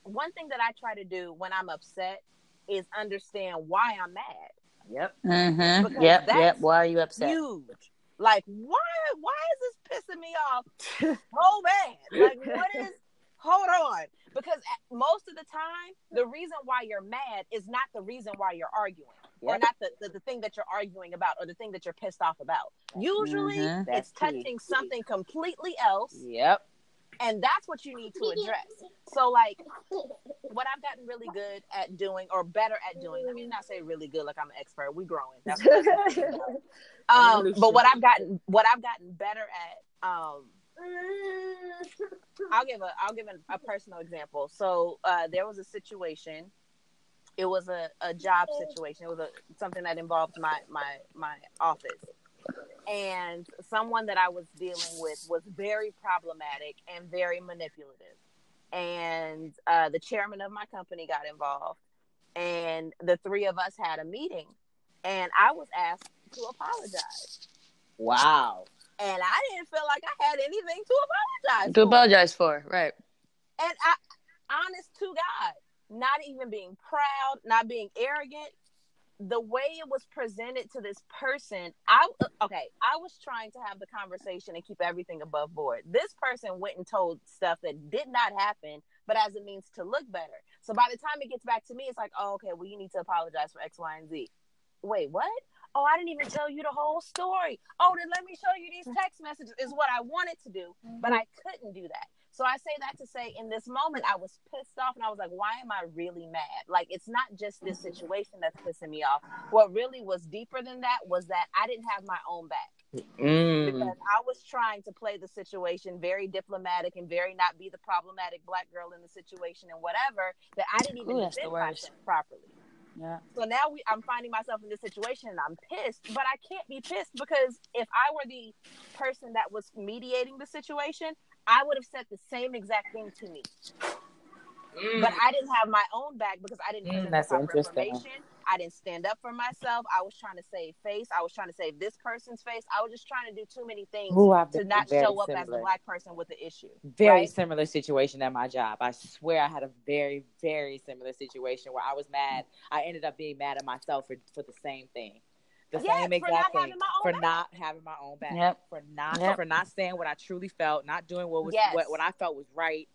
One thing that I try to do when I'm upset is understand why I'm mad. Yep. Mhm. Because Yep. that's Yep. Why are you upset? Huge. Like why? Why is this pissing me off so bad? Like what is? Hold on, because most of the time, the reason why you're mad is not the reason why you're arguing, or not the, the, the thing that you're arguing about, or the thing that you're pissed off about. Usually, Mhm. it's That's key. touching something completely else Yep. And that's what you need to address. So like what i've gotten really good at doing or better at doing let me not say really good like i'm an expert. We growing. That's what um but what i've gotten what i've gotten better at um i'll give a i'll give a, a personal example. So uh there was a situation. It was a, a job situation. It was a something that involved my my my office and someone that I was dealing with was very problematic and very manipulative. And uh, the chairman of my company got involved, and the three of us had a meeting, and I was asked to apologize. Wow. and I didn't feel like I had anything to apologize. To for. apologize for, right? And I, honest to God, not even being proud, not being arrogant, the way it was presented to this person, I okay, I was trying to have the conversation and keep everything above board. This person went and told stuff that did not happen, but as a means to look better. So by the time it gets back to me, it's like, oh, okay, well, you need to apologize for X, Y, and Z. Wait, what? Oh, I didn't even tell you the whole story. Oh, then let me show you these text messages, is what I wanted to do, but mm-hmm. I couldn't do that. So I say that to say in this moment, I was pissed off and I was like, why am I really mad? Like, it's not just this situation that's pissing me off. What really was deeper than that was that I didn't have my own back. Mm. Because I was trying to play the situation very diplomatic and very not be the problematic black girl in the situation and whatever, that I didn't even Ooh, that's the defend worst. myself properly. Yeah. So now we, I'm finding myself in this situation and I'm pissed, but I can't be pissed because if I were the person that was mediating the situation, I would have said the same exact thing to me. But I didn't have my own back because I didn't Mm, that's information. I didn't stand up for myself. I was trying to save face. I was trying to save this person's face. I was just trying to do too many things Ooh, to not show up as a black person with the issue. very right? similar situation at my job. I swear I had a very, very similar situation where I was mad. I ended up being mad at myself for, for the same thing. The Yes, same for exact not thing. having my own For back. not having my own back. Yep. For not Yep. for not saying what I truly felt, not doing what was Yes. what, what I felt was right.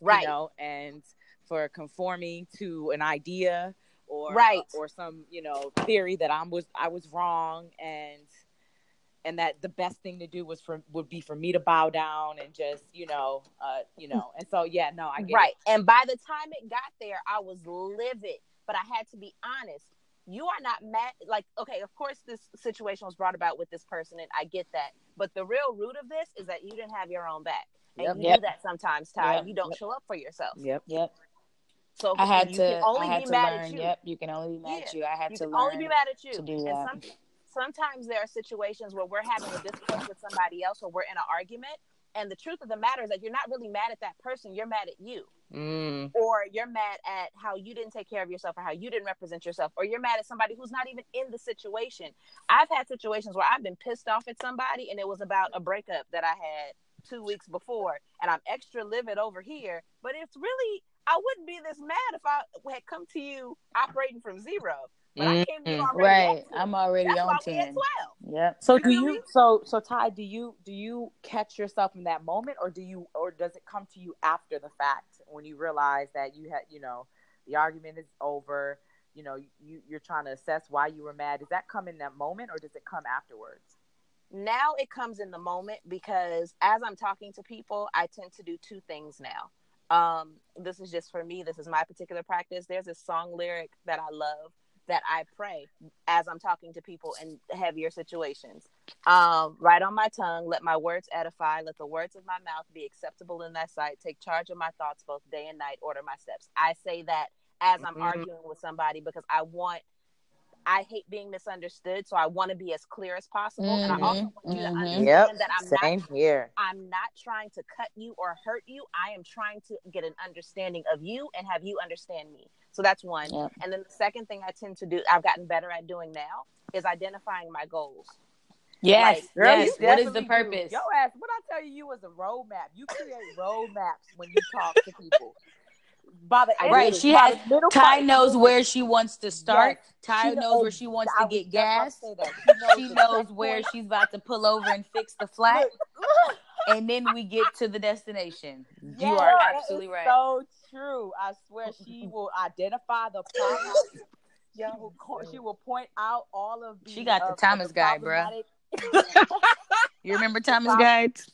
Right. You know, and for conforming to an idea or Right. or some, you know, theory that I was I was wrong and and that the best thing to do was for would be for me to bow down and just you know uh you know and so yeah no i get right. it. And by the time it got there, I was livid, but I had to be honest. You are not mad. Like, okay, of course, this situation was brought about with this person, and I get that. But the real root of this is that you didn't have your own back. And Yep. you Yep. do that sometimes, Ty. Yep. You don't Yep. show up for yourself. yep Yep. So I had you to. can only I had be to mad learn. at you. Yep. You can only be mad at you. I had You to can learn. only be mad at you. to do And that. some, sometimes there are situations where we're having a discourse with somebody else or we're in an argument. And the truth of the matter is that you're not really mad at that person. You're mad at you. mm. Or you're mad at how you didn't take care of yourself or how you didn't represent yourself. Or you're mad at somebody who's not even in the situation. I've had situations where I've been pissed off at somebody and it was about a breakup that I had two weeks before. And I'm extra livid over here. But it's really, I wouldn't be this mad if I had come to you operating from zero. But I came to you Mm, already. Right. I'm already That's why on we at ten. 12. Yep. so do You know you so so ty do you do you catch yourself in that moment or do you or does it come to you after the fact when you realize that you had you know the argument is over you know you you're trying to assess why you were mad does that come in that moment or does it come afterwards now it comes in the moment because as I'm talking to people, I tend to do two things now. Um, this is just for me. This is my particular practice. There's a song lyric that I love that I pray as I'm talking to people in heavier situations. Um, right on my tongue, let my words edify. Let the words of my mouth be acceptable in thy sight. Take charge of my thoughts both day and night. Order my steps. I say that as I'm Mhm. arguing with somebody because I want. I hate being misunderstood, so I want to be as clear as possible, and I also want you to Mhm. understand yep that I'm not same here I'm not trying to cut you or hurt you. I am trying to get an understanding of you and have you understand me. So that's one. Yep. And then the second thing I tend to do, I've gotten better at doing now, is identifying my goals. Yes. Like, Girl, yes. What is the purpose? do. Yo ass, what I tell you, you was a roadmap. You create roadmaps when you talk to people. By the end Right, she has- the Ty knows where she wants to start. Yes, Ty she knows where she wants I to get just about to gas. She knows, She knows where she's about to pull over and fix the flat, and then we get to the destination. You are absolutely right. So true. I swear, she will identify the problem. She will, co- she will point out all of the. She got the uh, Thomas guide, bruh. problematic- You remember Thomas Stop. Guides?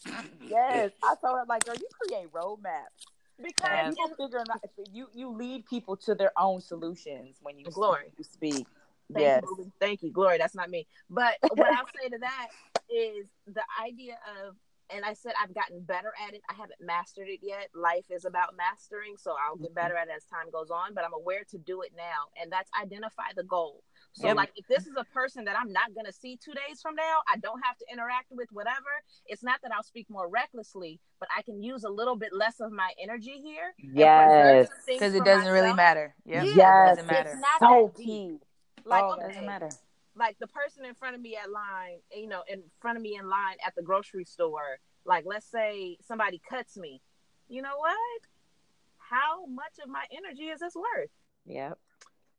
yes, I told her like, girl, you create roadmaps. Because people figure out you you lead people to their own solutions when you Glory. you speak. Thank yes. you, thank you, Glory. That's not me. But what I'll say to that is the idea of, and I said I've gotten better at it. I haven't mastered it yet. Life is about mastering, so I'll get mm-hmm. better at it as time goes on. But I'm aware to do it now, and that's identify the goal. So, Yep. like, if this is a person that I'm not gonna see two days from now, I don't have to interact with whatever. It's not that I'll speak more recklessly, but I can use a little bit less of my energy here. and Yes. Because it doesn't really matter. Yep. Yeah, it doesn't matter. It's not So that deep. Like, Oh, okay, doesn't matter. like the person in front of me at line, you know, in front of me in line at the grocery store, like let's say somebody cuts me, you know what? How much of my energy is this worth? Yep.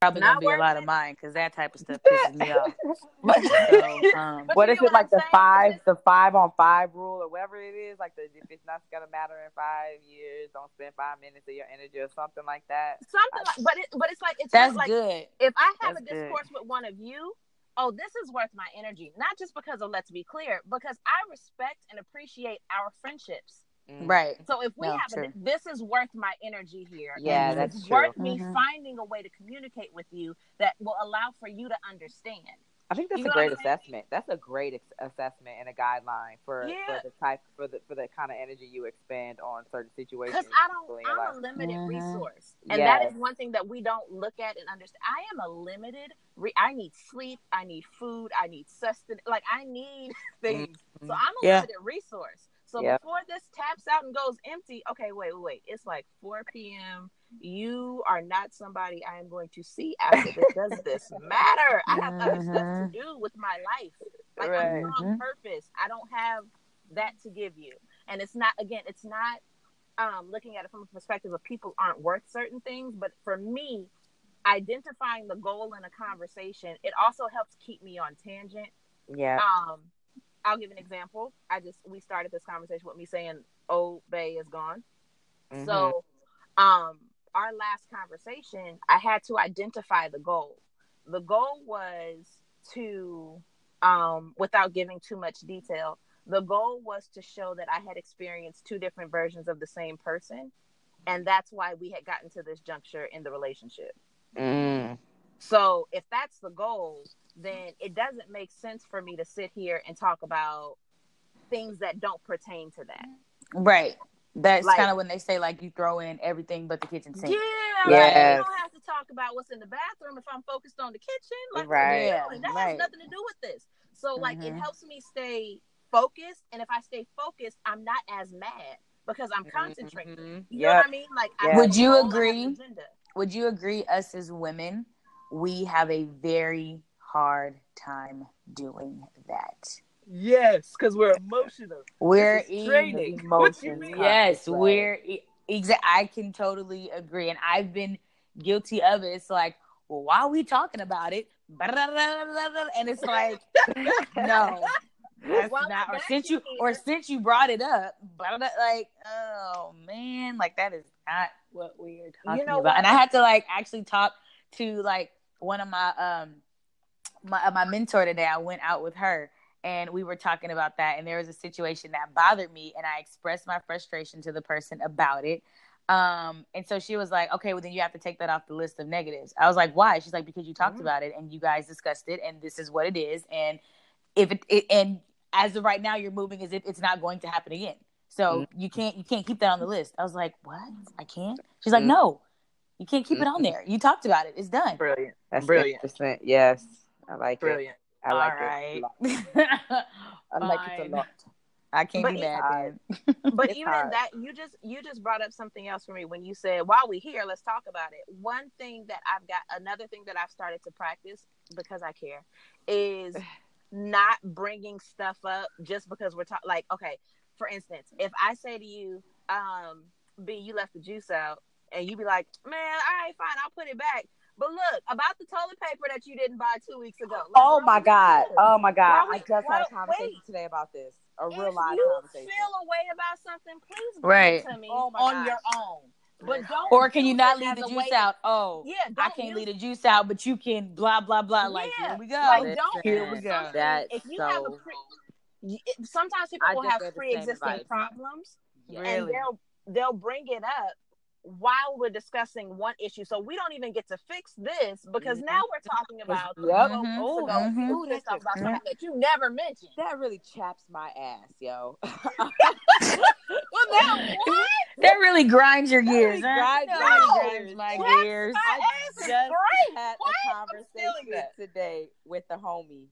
Probably Not gonna be a lot worth of mine because that type of stuff pisses me off. So, um, But what you is it like I'm the saying? five, the five on five rule or whatever it is? Like the if it's not gonna matter in five years, don't spend five minutes of your energy or something like that. Something like, but it, but it's like it's that's like good. if I have That's a good. discourse with one of you, oh, this is worth my energy. Not just because of let's be clear, because I respect and appreciate our friendships. Mm. Right. So if we No, have true. a, this is worth my energy here. Yeah, and that's it's true. worth me Mhm. finding a way to communicate with you that will allow for you to understand. I think that's You a great I'm assessment. That's a great ex- assessment and a guideline for, Yeah. for the type for the for the kind of energy you expend on certain situations. Because I don't, I'm life. a limited Mhm. resource, and that Yes. is one thing that we don't look at and understand. I am a limited. Re- I need sleep. I need food. I need sustenance. Like I need things. So I'm a Yeah. limited resource. So Yep. before this taps out and goes empty, okay, wait, wait, wait. It's like 4 p.m. You are not somebody I am going to see after this. Does this matter? I have other stuff to Mhm. do with my life. Like I'm here on Mhm. purpose. I don't have that to give you. And it's not again, it's not um, looking at it from a perspective of people aren't worth certain things, but for me, identifying the goal in a conversation, it also helps keep me on tangent Yeah. um, I'll give an example. I just we started this conversation with me saying, "Oh, Bay is gone." Mhm. So, um, our last conversation, I had to identify the goal. The goal was to, um, without giving too much detail, the goal was to show that I had experienced two different versions of the same person, and that's why we had gotten to this juncture in the relationship. Mm. So if that's the goal, then it doesn't make sense for me to sit here and talk about things that don't pertain to that. Right. That's Like- kind of when they say like you throw in everything but the kitchen sink. Yeah, Yes. like, you don't have to talk about what's in the bathroom if I'm focused on the kitchen. Like, Right. are Yeah. That right. has nothing to do with this. So, like, it Mhm. helps me stay focused, and if I stay focused, I'm not as mad because I'm concentrating. Mhm. You know what I mean? Like, Yeah. have Would you goal, I have an agree? Would you agree us as women, we have a very hard time doing that. Yes, because we're emotional. We're This training. in What you emotions. mean? Yes, Right. we're exactly. I can totally agree, and I've been guilty of it. It's like, well, why are we talking about it? And it's like, no, that's Well, not. Or since you, here- or since you brought it up, like, oh man, like that is not what we are talking know about. what? And I had to like actually talk to like one of my um my uh, my mentor today. I went out with her and we were talking about that and there was a situation that bothered me and I expressed my frustration to the person about it. Um and so she was like, "Okay, well then you have to take that off the list of negatives." I was like, "Why?" She's like, "Because you talked Mm. about it and you guys discussed it and this is what it is and if it, it and as of right now you're moving as if it's not going to happen again. So you can't you can't keep that on the list." I was like, "What? I can't?" She's like, Mm. "No. You can't keep it on there. You talked about it. It's done." Brilliant. That's Brilliant. interesting. Yes, I like Brilliant. it. Brilliant. I like All it. right. a lot. I like it a lot. I can't But be mad then. but It's even hard. that you just you just brought up something else for me when you said while we're here let's talk about it one thing that i've got another thing that i've started to practice because i care is not bringing stuff up just because we're talking like okay for instance if i say to you um b you left the juice out and you be like man all right fine i'll put it back but look about the toilet paper that you didn't buy two weeks ago Like, Oh my god! do? Oh my god! We- I just had a conversation wait. today about this. A if real live you conversation. feel a way about something, please bring Right. it to me Oh my on gosh. your own. But don't. Or can you not leave the juice way- out? Oh, Yeah, I can't use- leave the juice out, but you can blah blah blah. Like Yeah, here we go. Like, don't Here we go. That's If you have a pre- sometimes people I will have read the same pre-existing advice. problems, and Really? they'll they'll bring it up while we're discussing one issue. So we don't even get to fix this because Mhm. now we're talking about Yep. twelve Mhm. months ago. Mhm. and Ooh, you're about just- something that you never mentioned. That really chaps my ass, yo. Well, now what? That really grinds your That gears. really huh? grinds That my really gears. grinds my Chaps gears. my I ass is just great. had What? a I'm feeling conversation today with the homie,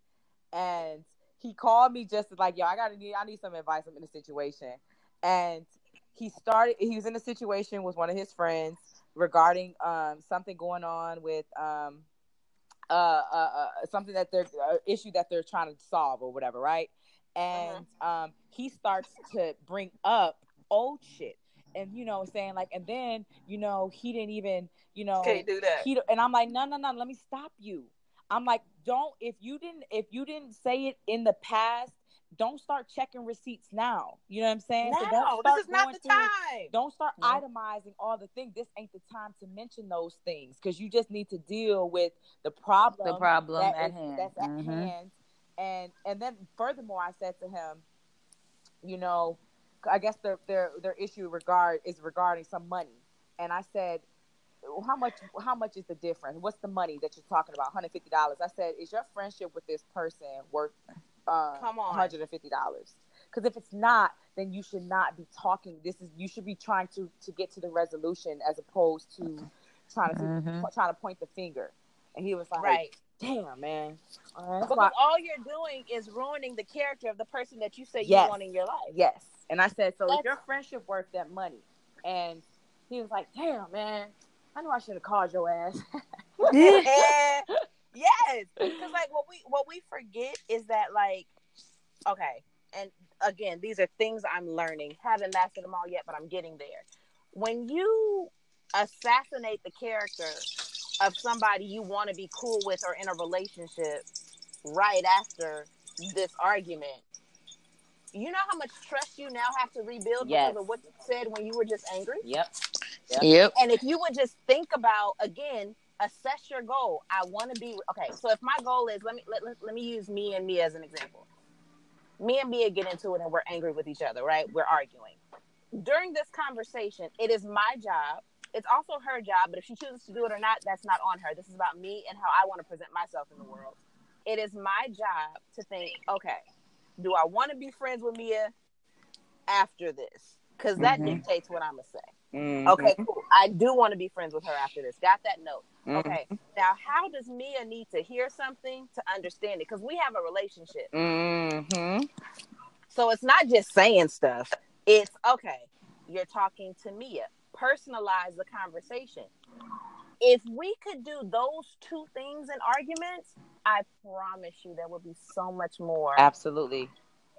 and he called me just like, "Yo, I gotta need, I need some advice. I'm in a situation." And he started. He was in a situation with one of his friends regarding um something going on with um. uh, uh, uh something that they're uh, issue that they're trying to solve or whatever, right? And um, he starts to bring up old shit, and you know, saying like, and then you know, he didn't even, you know, Can't do that. he and I'm like, no, no, no, let me stop you. I'm like, don't if you didn't if you didn't say it in the past, don't start checking receipts now. You know what I'm saying? So don't No, this start is not the through- time. Don't start Yeah. itemizing all the things. This ain't the time to mention those things because you just need to deal with the problem. The problem that at is- hand. That's at Mhm. hand. And and then furthermore, I said to him, you know, I guess their their their issue regard is regarding some money, and I said. How much? How much is the difference? What's the money that you're talking about? Hundred fifty dollars. I said, is your friendship with this person worth uh, Come on. hundred and fifty dollars? Because if it's not, then you should not be talking. This is you should be trying to to get to the resolution as opposed to trying to Mhm. trying to point the finger. And he was like, Right. "Damn, man." All right, Because why- all you're doing is ruining the character of the person that you say Yes. you want in your life. Yes. And I said, so is your friendship worth that money? And he was like, damn, man, I knew I should have called your ass. yes, because like what we what we forget is that like, okay, and again, these are things I'm learning. Haven't mastered them all yet, but I'm getting there. When you assassinate the character of somebody you want to be cool with or in a relationship right after this argument, you know how much trust you now have to rebuild Yes. because of what you said when you were just angry? Yep. Yep. And if you would just think about again, assess your goal. I want to be okay. So if my goal is let me let, let, let me use me and Mia as an example. Me and Mia get into it and we're angry with each other, right? We're arguing. During this conversation, it is my job. It's also her job, but if she chooses to do it or not, that's not on her. This is about me and how I want to present myself in the world. It is my job to think, okay, do I want to be friends with Mia after this? Because that Mhm. dictates what I'm gonna say. Mm-hmm. Okay, cool. I do want to be friends with her after this. Got that note. Mm-hmm. Okay. Now, how does Mia need to hear something to understand it? Because we have a relationship. Mm-hmm. So it's not just saying stuff. It's okay, you're talking to Mia. Personalize the conversation. If we could do those two things in arguments, I promise you there would be so much more Absolutely.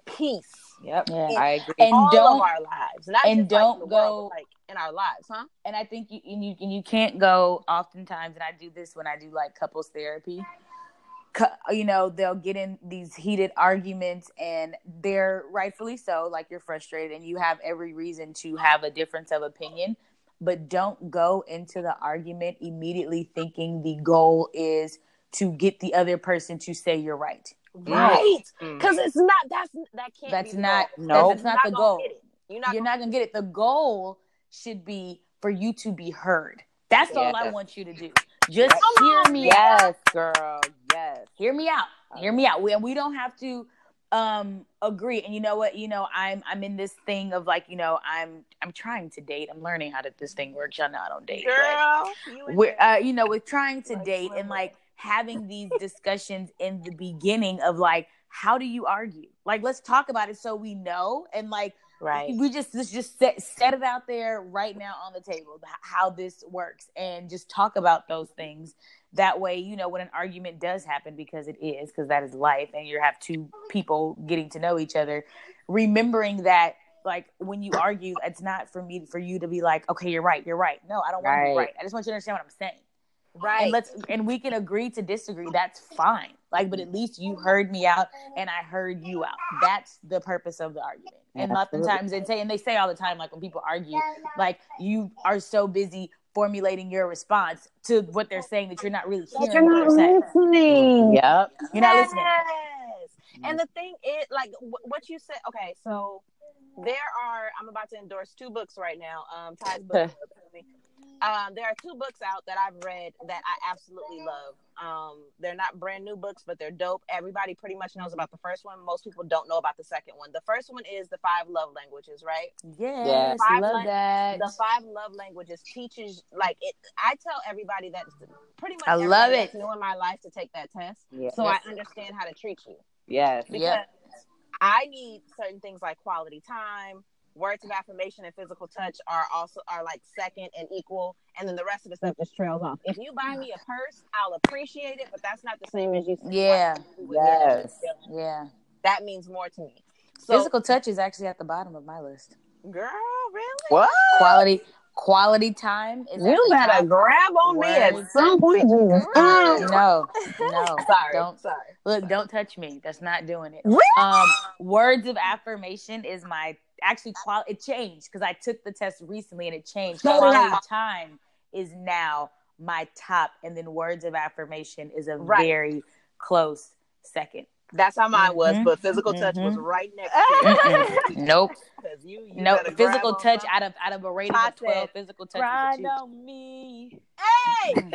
Peace Yep. Yeah. I agree. And all don't- of our lives, not and just don't in go- world, like in our lives, huh? and I think you and you and you can't go oftentimes, and I do this when I do like couples therapy. You know, they'll get in these heated arguments, and they're rightfully so. Like you're frustrated, and you have every reason to have a difference of opinion. But don't go into the argument immediately thinking the goal is to get the other person to say you're right. Right. Mm. Because it's not that's that can't That's be the not goal. No. that's, that's not You're the goal. You're not You're gonna not gonna get it. The goal should be for you to be heard. That's all I want you to do. Just Come hear on, me Mia. out. Yes, girl. Yes. Hear me out. Hear me out. We, and we don't have to um agree. And you know what? You know, I'm I'm in this thing of like, you know, I'm I'm trying to date. I'm learning how to this thing works. Y'all know I don't date. but- girl. You we're uh, you know with trying to Like date and like having these discussions in the beginning of like how do you argue? Like let's talk about it so we know and like right. we just let's just set set it out there right now on the table how this works and just talk about those things. That way you know when an argument does happen because it is because that is life and you have two people getting to know each other remembering that like when you argue it's not for me for you to be like okay you're right you're right. No i don't want to be Right. right. I just want you to understand what i'm saying Right. and let's and we can agree to disagree that's fine like but at least you heard me out and i heard you out that's the purpose of the argument and Absolutely. oftentimes they say and they say all the time like when people argue like you are so busy formulating your response to what they're saying that you're not really hearing what they're saying listening. Yep. you're not listening Yes. And the thing is, like what you said. Okay, so there are. I'm about to endorse two books right now. Um, Ty's book. um, there are two books out that I've read that I absolutely love. Um, they're not brand new books, but they're dope. Everybody pretty much knows about the first one. Most people don't know about the second one. The first one is the Five Love Languages, right? yes Five love lang- that the five love languages teaches like it i tell everybody that pretty much I love it. new in my life to take that test Yeah. so i understand how to treat you Yes. because Yep. i need certain things like quality time words of affirmation and physical touch are also are like second and equal, and then the rest of the stuff just trails off. If you buy me a purse, I'll appreciate it, but that's not the same as you. Yeah. Yes. Yeah. that means more to me. So, Physical touch is actually at the bottom of my list. girl, really? What? Quality quality time is You better top. grab on me at some point, Jesus. No, no. Sorry, Don't sorry. look. Don't touch me. That's not doing it. Really? Um, words of affirmation is my actually qual. It changed because I took the test recently and it changed. So Quality I. time is now my top, and then words of affirmation is a Right. very close second. That's how mine was, Mhm. but physical touch was Mhm. right next to it. Nope. 'Cause you, you No physical touch out of out of a rating of twelve. said, Physical touch is Grind on me. Hey, Mhm.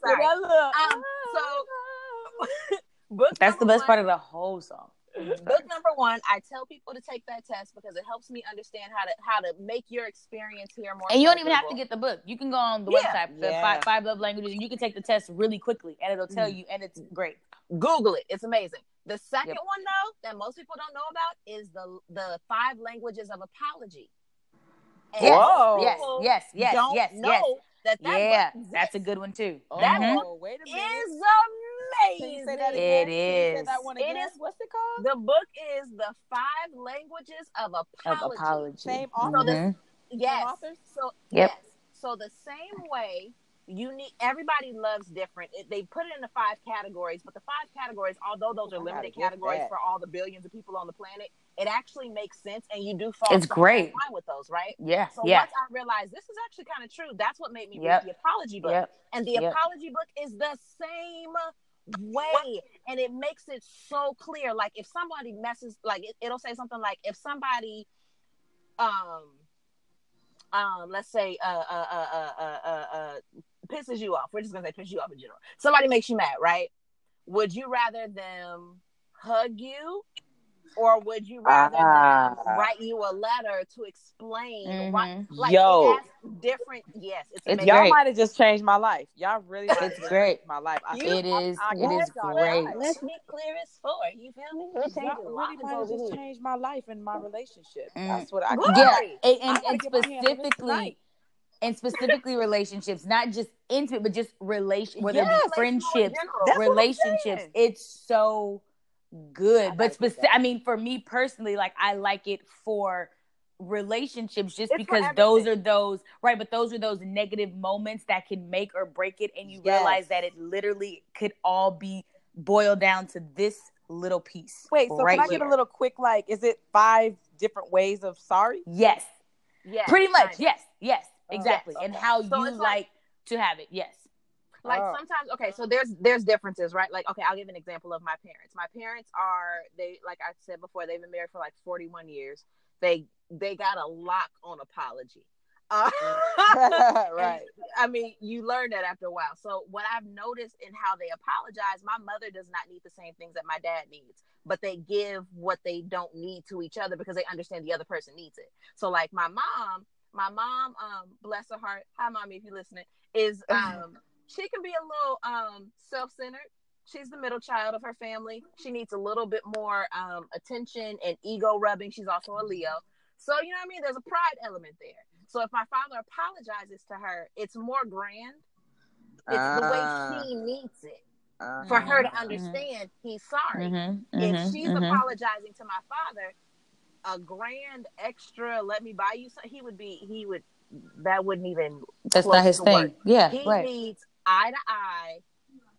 Sorry. With look. Um, so book That's the best part of the whole song. Book number one, I tell people to take that test because it helps me understand how to how to make your experience here more. And you don't even have to get the book. You can go on the Yeah. website, the Yeah. five, five love languages, and you can take the test really quickly, and it'll tell you, and it's great. Google it. It's amazing. The second Yep. one though that most people don't know about is the the five languages of apology. And Yes, Whoa. yes, people yes, yes, don't yes, know yes. that that Yeah, that's a good one too. That Mhm. oh, wait a minute. is amazing. Can you say that It again? Can you say that one again? is- What's it called? The book is the five languages of Of apology. apology. Same So author? the- Mhm. Yes. authors? So Yep. yes. So the same way you need everybody loves different. It, they put it into five categories, but the five categories, although those are limited categories that. for all the billions of people on the planet, it actually makes sense, and you do fall. It's great. in line with those, right? Yeah, So yeah, once I realized this is actually kind of true, that's what made me Yep. read the apology book. yep. And the Yep. apology book is the same way. And it makes it so clear. Like if somebody messes like it, it'll say something like if somebody um um let's say uh uh uh uh uh, uh, uh pisses you off. We're just gonna say piss you off in general. Somebody makes you mad, right? Would you rather them hug you or would you rather Ah. write you a letter to explain why Mhm. like Yo. different yes, it's, It's amazing. Y'all might have just changed my life. Y'all really It's great. my life. I, You- It is. I- I It got is y'all great. right. Let's be clear as for you feel me? We're Y'all really might have just changed my life and my relationship. Mm. That's what I Glory. Yeah, and, and, gotta and get my hands specifically, and specifically relationships, not just intimate, but just relation, whether Yes, it be friendships, general. That's what I'm relationships. It's so good. I but like it, speci- I mean, for me personally, like I like it for relationships just It's because those are those right but those are those negative moments that can make or break it and you Yes. realize that it literally could all be boiled down to this little piece Wait, so right can I get a little quick like is it five different ways of sorry? yes Yes, pretty much yes yes exactly yes, and how So you like, like- to have it yes like Oh. sometimes okay so there's there's differences right like okay i'll give an example of my parents my parents are they like i said before they've been married for like 41 years they they got a lock on apology uh, right. I mean, you learn that after a while. So, what I've noticed in how they apologize, my mother does not need the same things that my dad needs, but they give what they don't need to each other because they understand the other person needs it. So, like my mom, my mom, um, bless her heart, hi mommy, if you're listening, is um, she can be a little um self-centered. She's the middle child of her family. She needs a little bit more um attention and ego rubbing. She's also a Leo. So, you know what I mean? There's a pride element there. So if my father apologizes to her, it's more grand. It's Ah. the way she needs it Uh, for her to Mhm. understand he's sorry. Mhm, If mhm, she's mhm. apologizing to my father, a grand extra, let me buy you something, he would be, he would, that wouldn't even, that's not his thing work. yeah he right needs eye to eye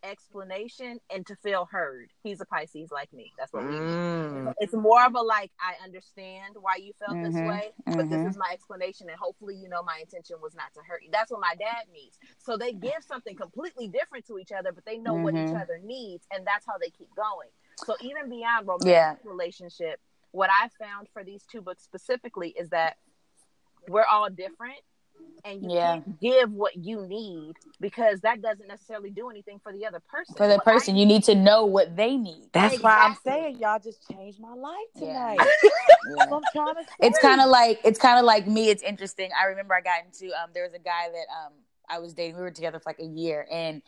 explanation and to feel heard. He's a Pisces like me. That's what we mm. it's more of a like I understand why you felt this Mhm, way, but this mhm. is my explanation, and hopefully you know my intention was not to hurt you. That's what my dad needs. So they give something completely different to each other, but they know what each Mhm. other needs, and that's how they keep going. So even beyond romantic Yeah. relationship, what I found for these two books specifically is that we're all different. And you Yeah. can't give what you need because that doesn't necessarily do anything for the other person. for the What I person you need to know what they need That's why I'm saying y'all just changed my life tonight. Yeah. That's I'm trying to say. it's kind of like it's kind of like me it's interesting i remember i got into um there was a guy that um i was dating we were together for like a year and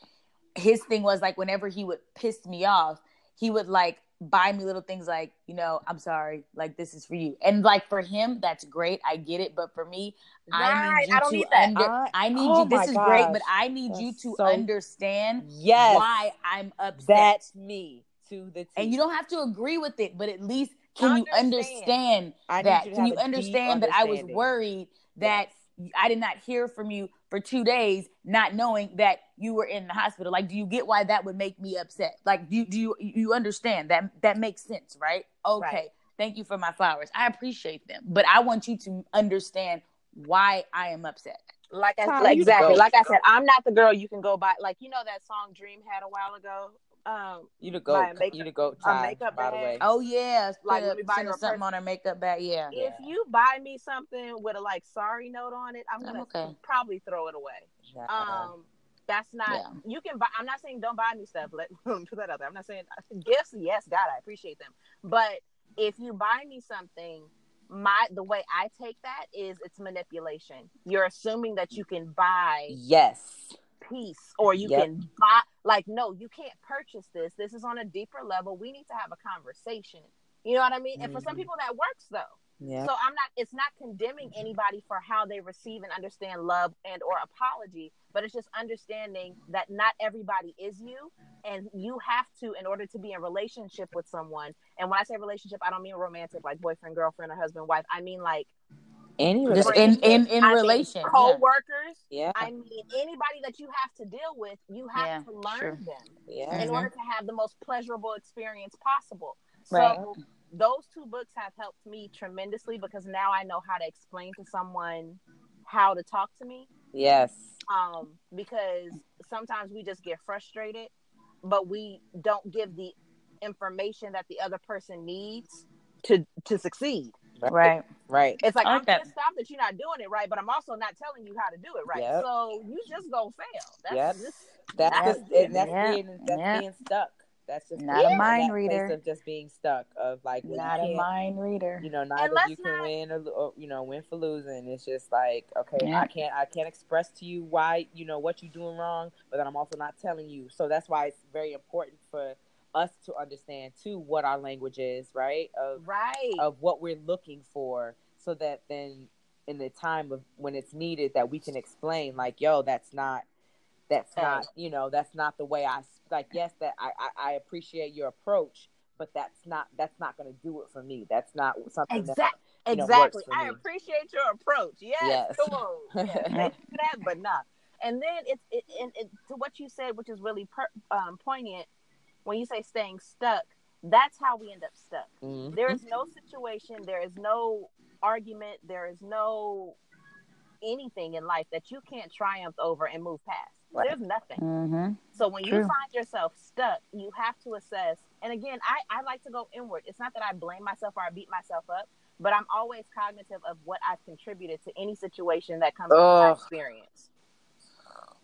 his thing was like whenever he would piss me off he would like buy me little things like, you know, I'm sorry, like this is for you. And like for him, that's great. I get it. But for me, I need you I don't to need that. under I- I need oh you this is great, but I need you to so- understand Yes. why I'm upset. That's me to the T. and you don't have to agree with it, but at least can you Understand. understand I that? you Can you understand that I was worried that I did not hear from you for two days, not knowing that you were in the hospital? Like, do you get why that would make me upset? Like, do you, do you you understand that that makes sense, right? Okay, Right. thank you for my flowers. I appreciate them, but I want you to understand why I am upset. like I Tom, like, exactly like I said, I'm not the girl you can go by. Like you know that song Dream had a while ago. Um, you to Buy go. makeup- you to go. a Time, makeup by the way. Oh yeah, Like, like let me buy you a something pers- on her makeup bag. Yeah, if Yeah. you buy me something with a like sorry note on it, I'm I'm gonna okay. probably throw it away. Nah. Um, that's not. Yeah. You can buy. I'm not saying don't buy me stuff. Let put that out there. I'm not saying gifts. Yes, God, I appreciate them. But if you buy me something, my the way I take that is it's manipulation. You're assuming that you can buy yes. Peace or you Yep. can buy like no you can't purchase this. This is on a deeper level. We need to have a conversation. You know what i mean? And for some Mhm. people that works though. Yeah. so i'm not it's not condemning anybody for how they receive and understand love and or apology but it's just understanding that not everybody is you and you have to in order to be in relationship with someone. And when i say relationship i don't mean romantic like boyfriend girlfriend or husband wife. I mean like Any just relationship. in in in I mean, relation. yeah. co-workers yeah. I mean, anybody that you have to deal with, you have Yeah, to learn sure. them yeah. in Mhm. order to have the most pleasurable experience possible. So Right. those two books have helped me tremendously because now I know how to explain to someone how to talk to me. Yes. Um, because sometimes we just get frustrated, but we don't give the information that the other person needs to to succeed. Right. Right. It's like I I'm like that. pissed off that you're not doing it right, but I'm also not telling you how to do it right. Yep. So you just gonna fail. That's Yep. just That's That's just it. and that's Yeah. being that's Yeah. being stuck. That's just Not a being in mind reader. Of just being stuck. Of like Not a mind reader. You know, neither let's you can not- win or, or you know win for losing. It's just like okay, Yeah. I can't I can't express to you why you know what you're doing wrong, but then I'm also not telling you. So that's why it's very important for us to understand too what our language is, right? Of right. of what we're looking for so that then in the time of when it's needed that we can explain like yo that's not that's not you know that's not the way I like yes that i i, I appreciate your approach but that's not that's not going to do it for me that's not something that Exact, you know, exactly. I me. appreciate your approach. Yes, Yes. come on. Yes, thank you for that, but not. And then it's it, and it, to what you said, which is really per, um, poignant. When you say staying stuck, that's how we end up stuck. Mhm. There is no situation, there is no argument, there is no anything in life that you can't triumph over and move past. Right. There's nothing. Mm-hmm. So when you find yourself stuck, you have to assess. And again, I, I like to go inward. It's not that I blame myself or I beat myself up, but I'm always cognitive of what I've contributed to any situation that comes from my Ugh. experience.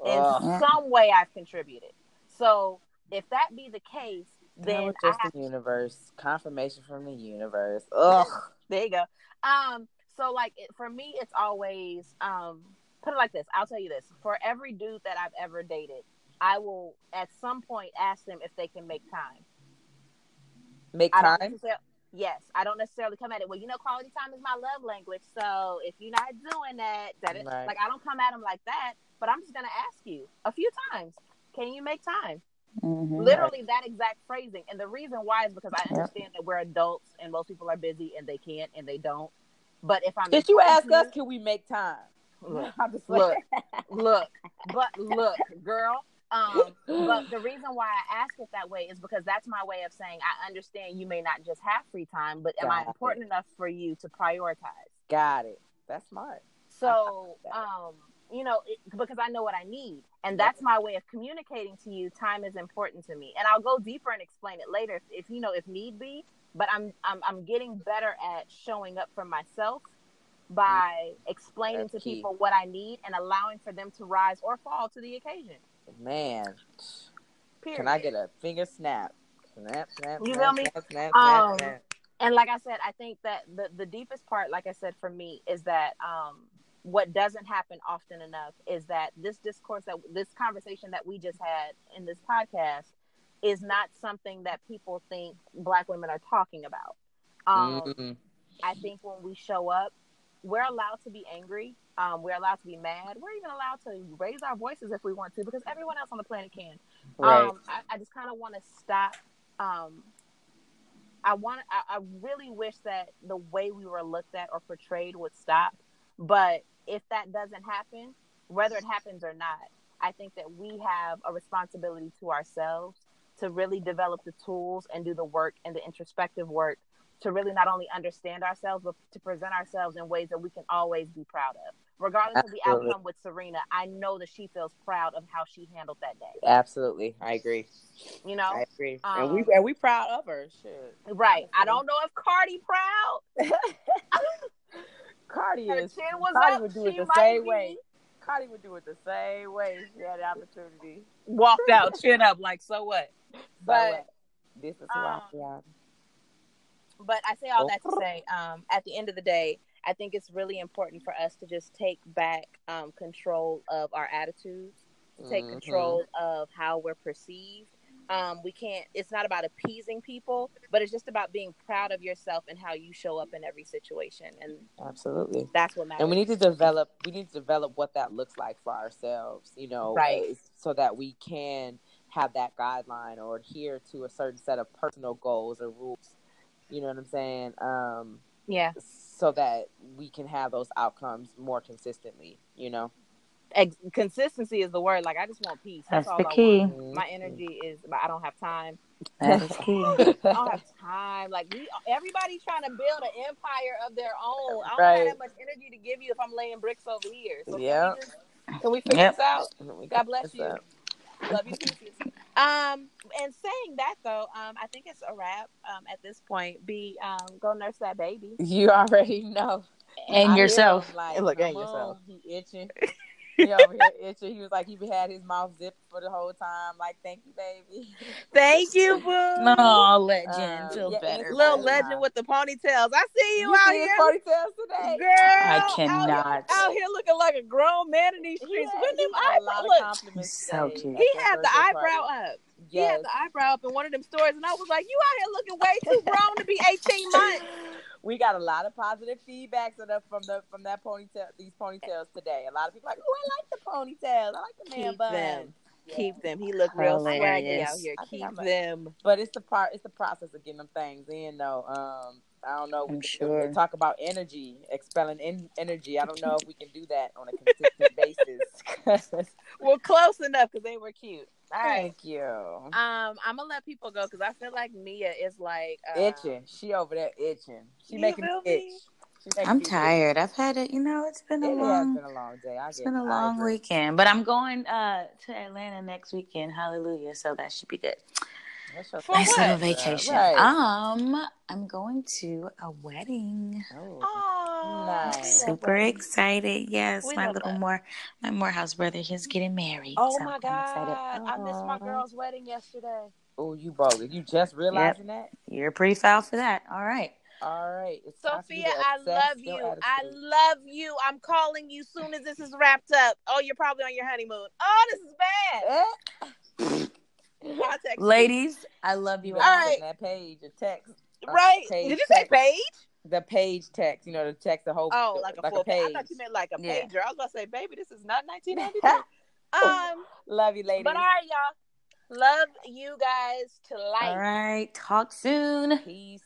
In Ugh. some way, I've contributed. So if that be the case, then I just have the universe confirmation from the universe ugh there you go. Um, so like it, for me, it's always um, put it like this. I'll tell you this: for every dude that I've ever dated, I will at some point ask them if they can make time. make time yes, I don't necessarily come at it. Well, you know, quality time is my love language. So if you're not doing that, that it, Right. like I don't come at them like that. But I'm just gonna ask you a few times. Can you make time? Mm-hmm. Literally that exact phrasing. And the reason why is because I Yep. understand that we're adults and most people are busy and they can't and they don't. But if I'm did you ask us can we make time Look, I'm just look, look, but look, girl. Um, but the reason why I ask it that way is because that's my way of saying I understand you may not just have free time, but am I Got important enough for you to prioritize? got it that's smart So, that. um, you know, it, because I know what I need, and that's my way of communicating to you. Time is important to me, and I'll go deeper and explain it later if, if you know if need be. But I'm I'm I'm getting better at showing up for myself by explaining That's to key. people what I need and allowing for them to rise or fall to the occasion. man Period. Can I get a finger snap? Snap, snap, You feel me? snap, snap, Um, snap, snap. and like I said, I think that the the deepest part, like I said, for me, is that um, what doesn't happen often enough is that this discourse that this conversation that we just had in this podcast is not something that people think black women are talking about. Um, Mhm. I think when we show up, we're allowed to be angry. Um, we're allowed to be mad. We're even allowed to raise our voices if we want to, because everyone else on the planet can. Right. Um, I, I just kind of want to stop. Um, I want. I, I really wish that the way we were looked at or portrayed would stop. But if that doesn't happen, whether it happens or not, I think that we have a responsibility to ourselves to really develop the tools and do the work and the introspective work to really not only understand ourselves but to present ourselves in ways that we can always be proud of. Regardless of the outcome with Serena, I know that she feels proud of how she handled that day. Absolutely, I agree. You know, I agree, Um, and we and we proud of her. Shit, right? I don't know if Cardi proud. Cardi Her is. chin was Cardi up. would do it the same be- way. Cardi would do it the same way if she had the opportunity. Walked out, chin up, like so what? But- what? this is who I um, am. but I say all that to say, um, at the end of the day, I think it's really important for us to just take back um, control of our attitudes, to take Mhm. control of how we're perceived. Um, we can't. It's not about appeasing people, but it's just about being proud of yourself and how you show up in every situation, and Absolutely. that's what matters. And we need to develop. We need to develop what that looks like for ourselves. You know, Right. uh, so that we can have that guideline or adhere to a certain set of personal goals or rules. You know what I'm saying? Um, yeah, so that we can have those outcomes more consistently. You know. Ex- consistency is the word. Like I just want peace. That's, That's all the I key. want. My energy is. But I don't have time. That is key. I don't have time. Like we, everybody's trying to build an empire of their own. I don't Right. have that much energy to give you if I'm laying bricks over here. So Yeah. can we, just, can we figure Yep. this out? God bless you. up. Love you to pieces. Um, and saying that though, um, I think it's a wrap. Um, at this point, be um, go nurse that baby. You already know. And I yourself. him Like, Look, and yourself. on, He itching. He itching. He was like, he had his mouth zipped for the whole time. Like, thank you, baby. Thank you, boo. Oh, legend. Um, Feel yeah, better. Little Nah. legend with the ponytails. I see you, You out see here, ponytails today. girl. I out here- cannot. Out here, looking like a grown man in these streets. had, When them had a lot eyebrow- of look, so cute. he had the eyebrow party. up. He had the eyebrow up in one of them stories, and I was like, "You out here looking way too grown to be 18 months." We got a lot of positive feedbacks of the, from the from that ponytail these ponytails today. A lot of people like, oh, I like the ponytails. I like the man Keep bun. them. Yeah. Keep them. He looked real swaggy out here. I Keep I'm a- them. But it's the part. It's the process of getting them things in, though. Um, I don't know. I'm We can- sure. They talk about energy, expelling in, energy. I don't know if we can do that on a consistent basis. Well, close enough because they were cute. All right. Thank you. Um, I'm gonna let people go because I feel like Mia is like uh, itching. She over there itching. She You making feel me me? itch. She making I'm me itch. tired. I've had it. You know, it's been a It has long. been a long day. I It's get been a it. Long weekend, but I'm going uh, to Atlanta next weekend. Hallelujah! So that should be good. What's your For nice what? little thing, girl? vacation. Right. Um, I'm going to a wedding. Oh. Oh, Nice. Super excited. Yes, We my little that. more my Morehouse brother. He's getting married. Oh so my I'm god! excited. I missed my girl's wedding yesterday. Oh, you bogus. You just realizing that? You're pretty foul for that. All right. All right. It's time for you Sophia, I love you. I love you. I'm calling you soon as this is wrapped up. Oh, you're probably on your honeymoon. Oh, this is bad. Eh? Text. Ladies, I love you. All right. that page, a text. a Right? page Did you say page? The page text, you know, the text, the whole Oh, like a full page. I thought you meant like a Yeah. pager. I was to say, baby, this is not 1993. um, Love you, ladies. but all right, y'all. Love you guys to life. All right. Talk soon. Peace.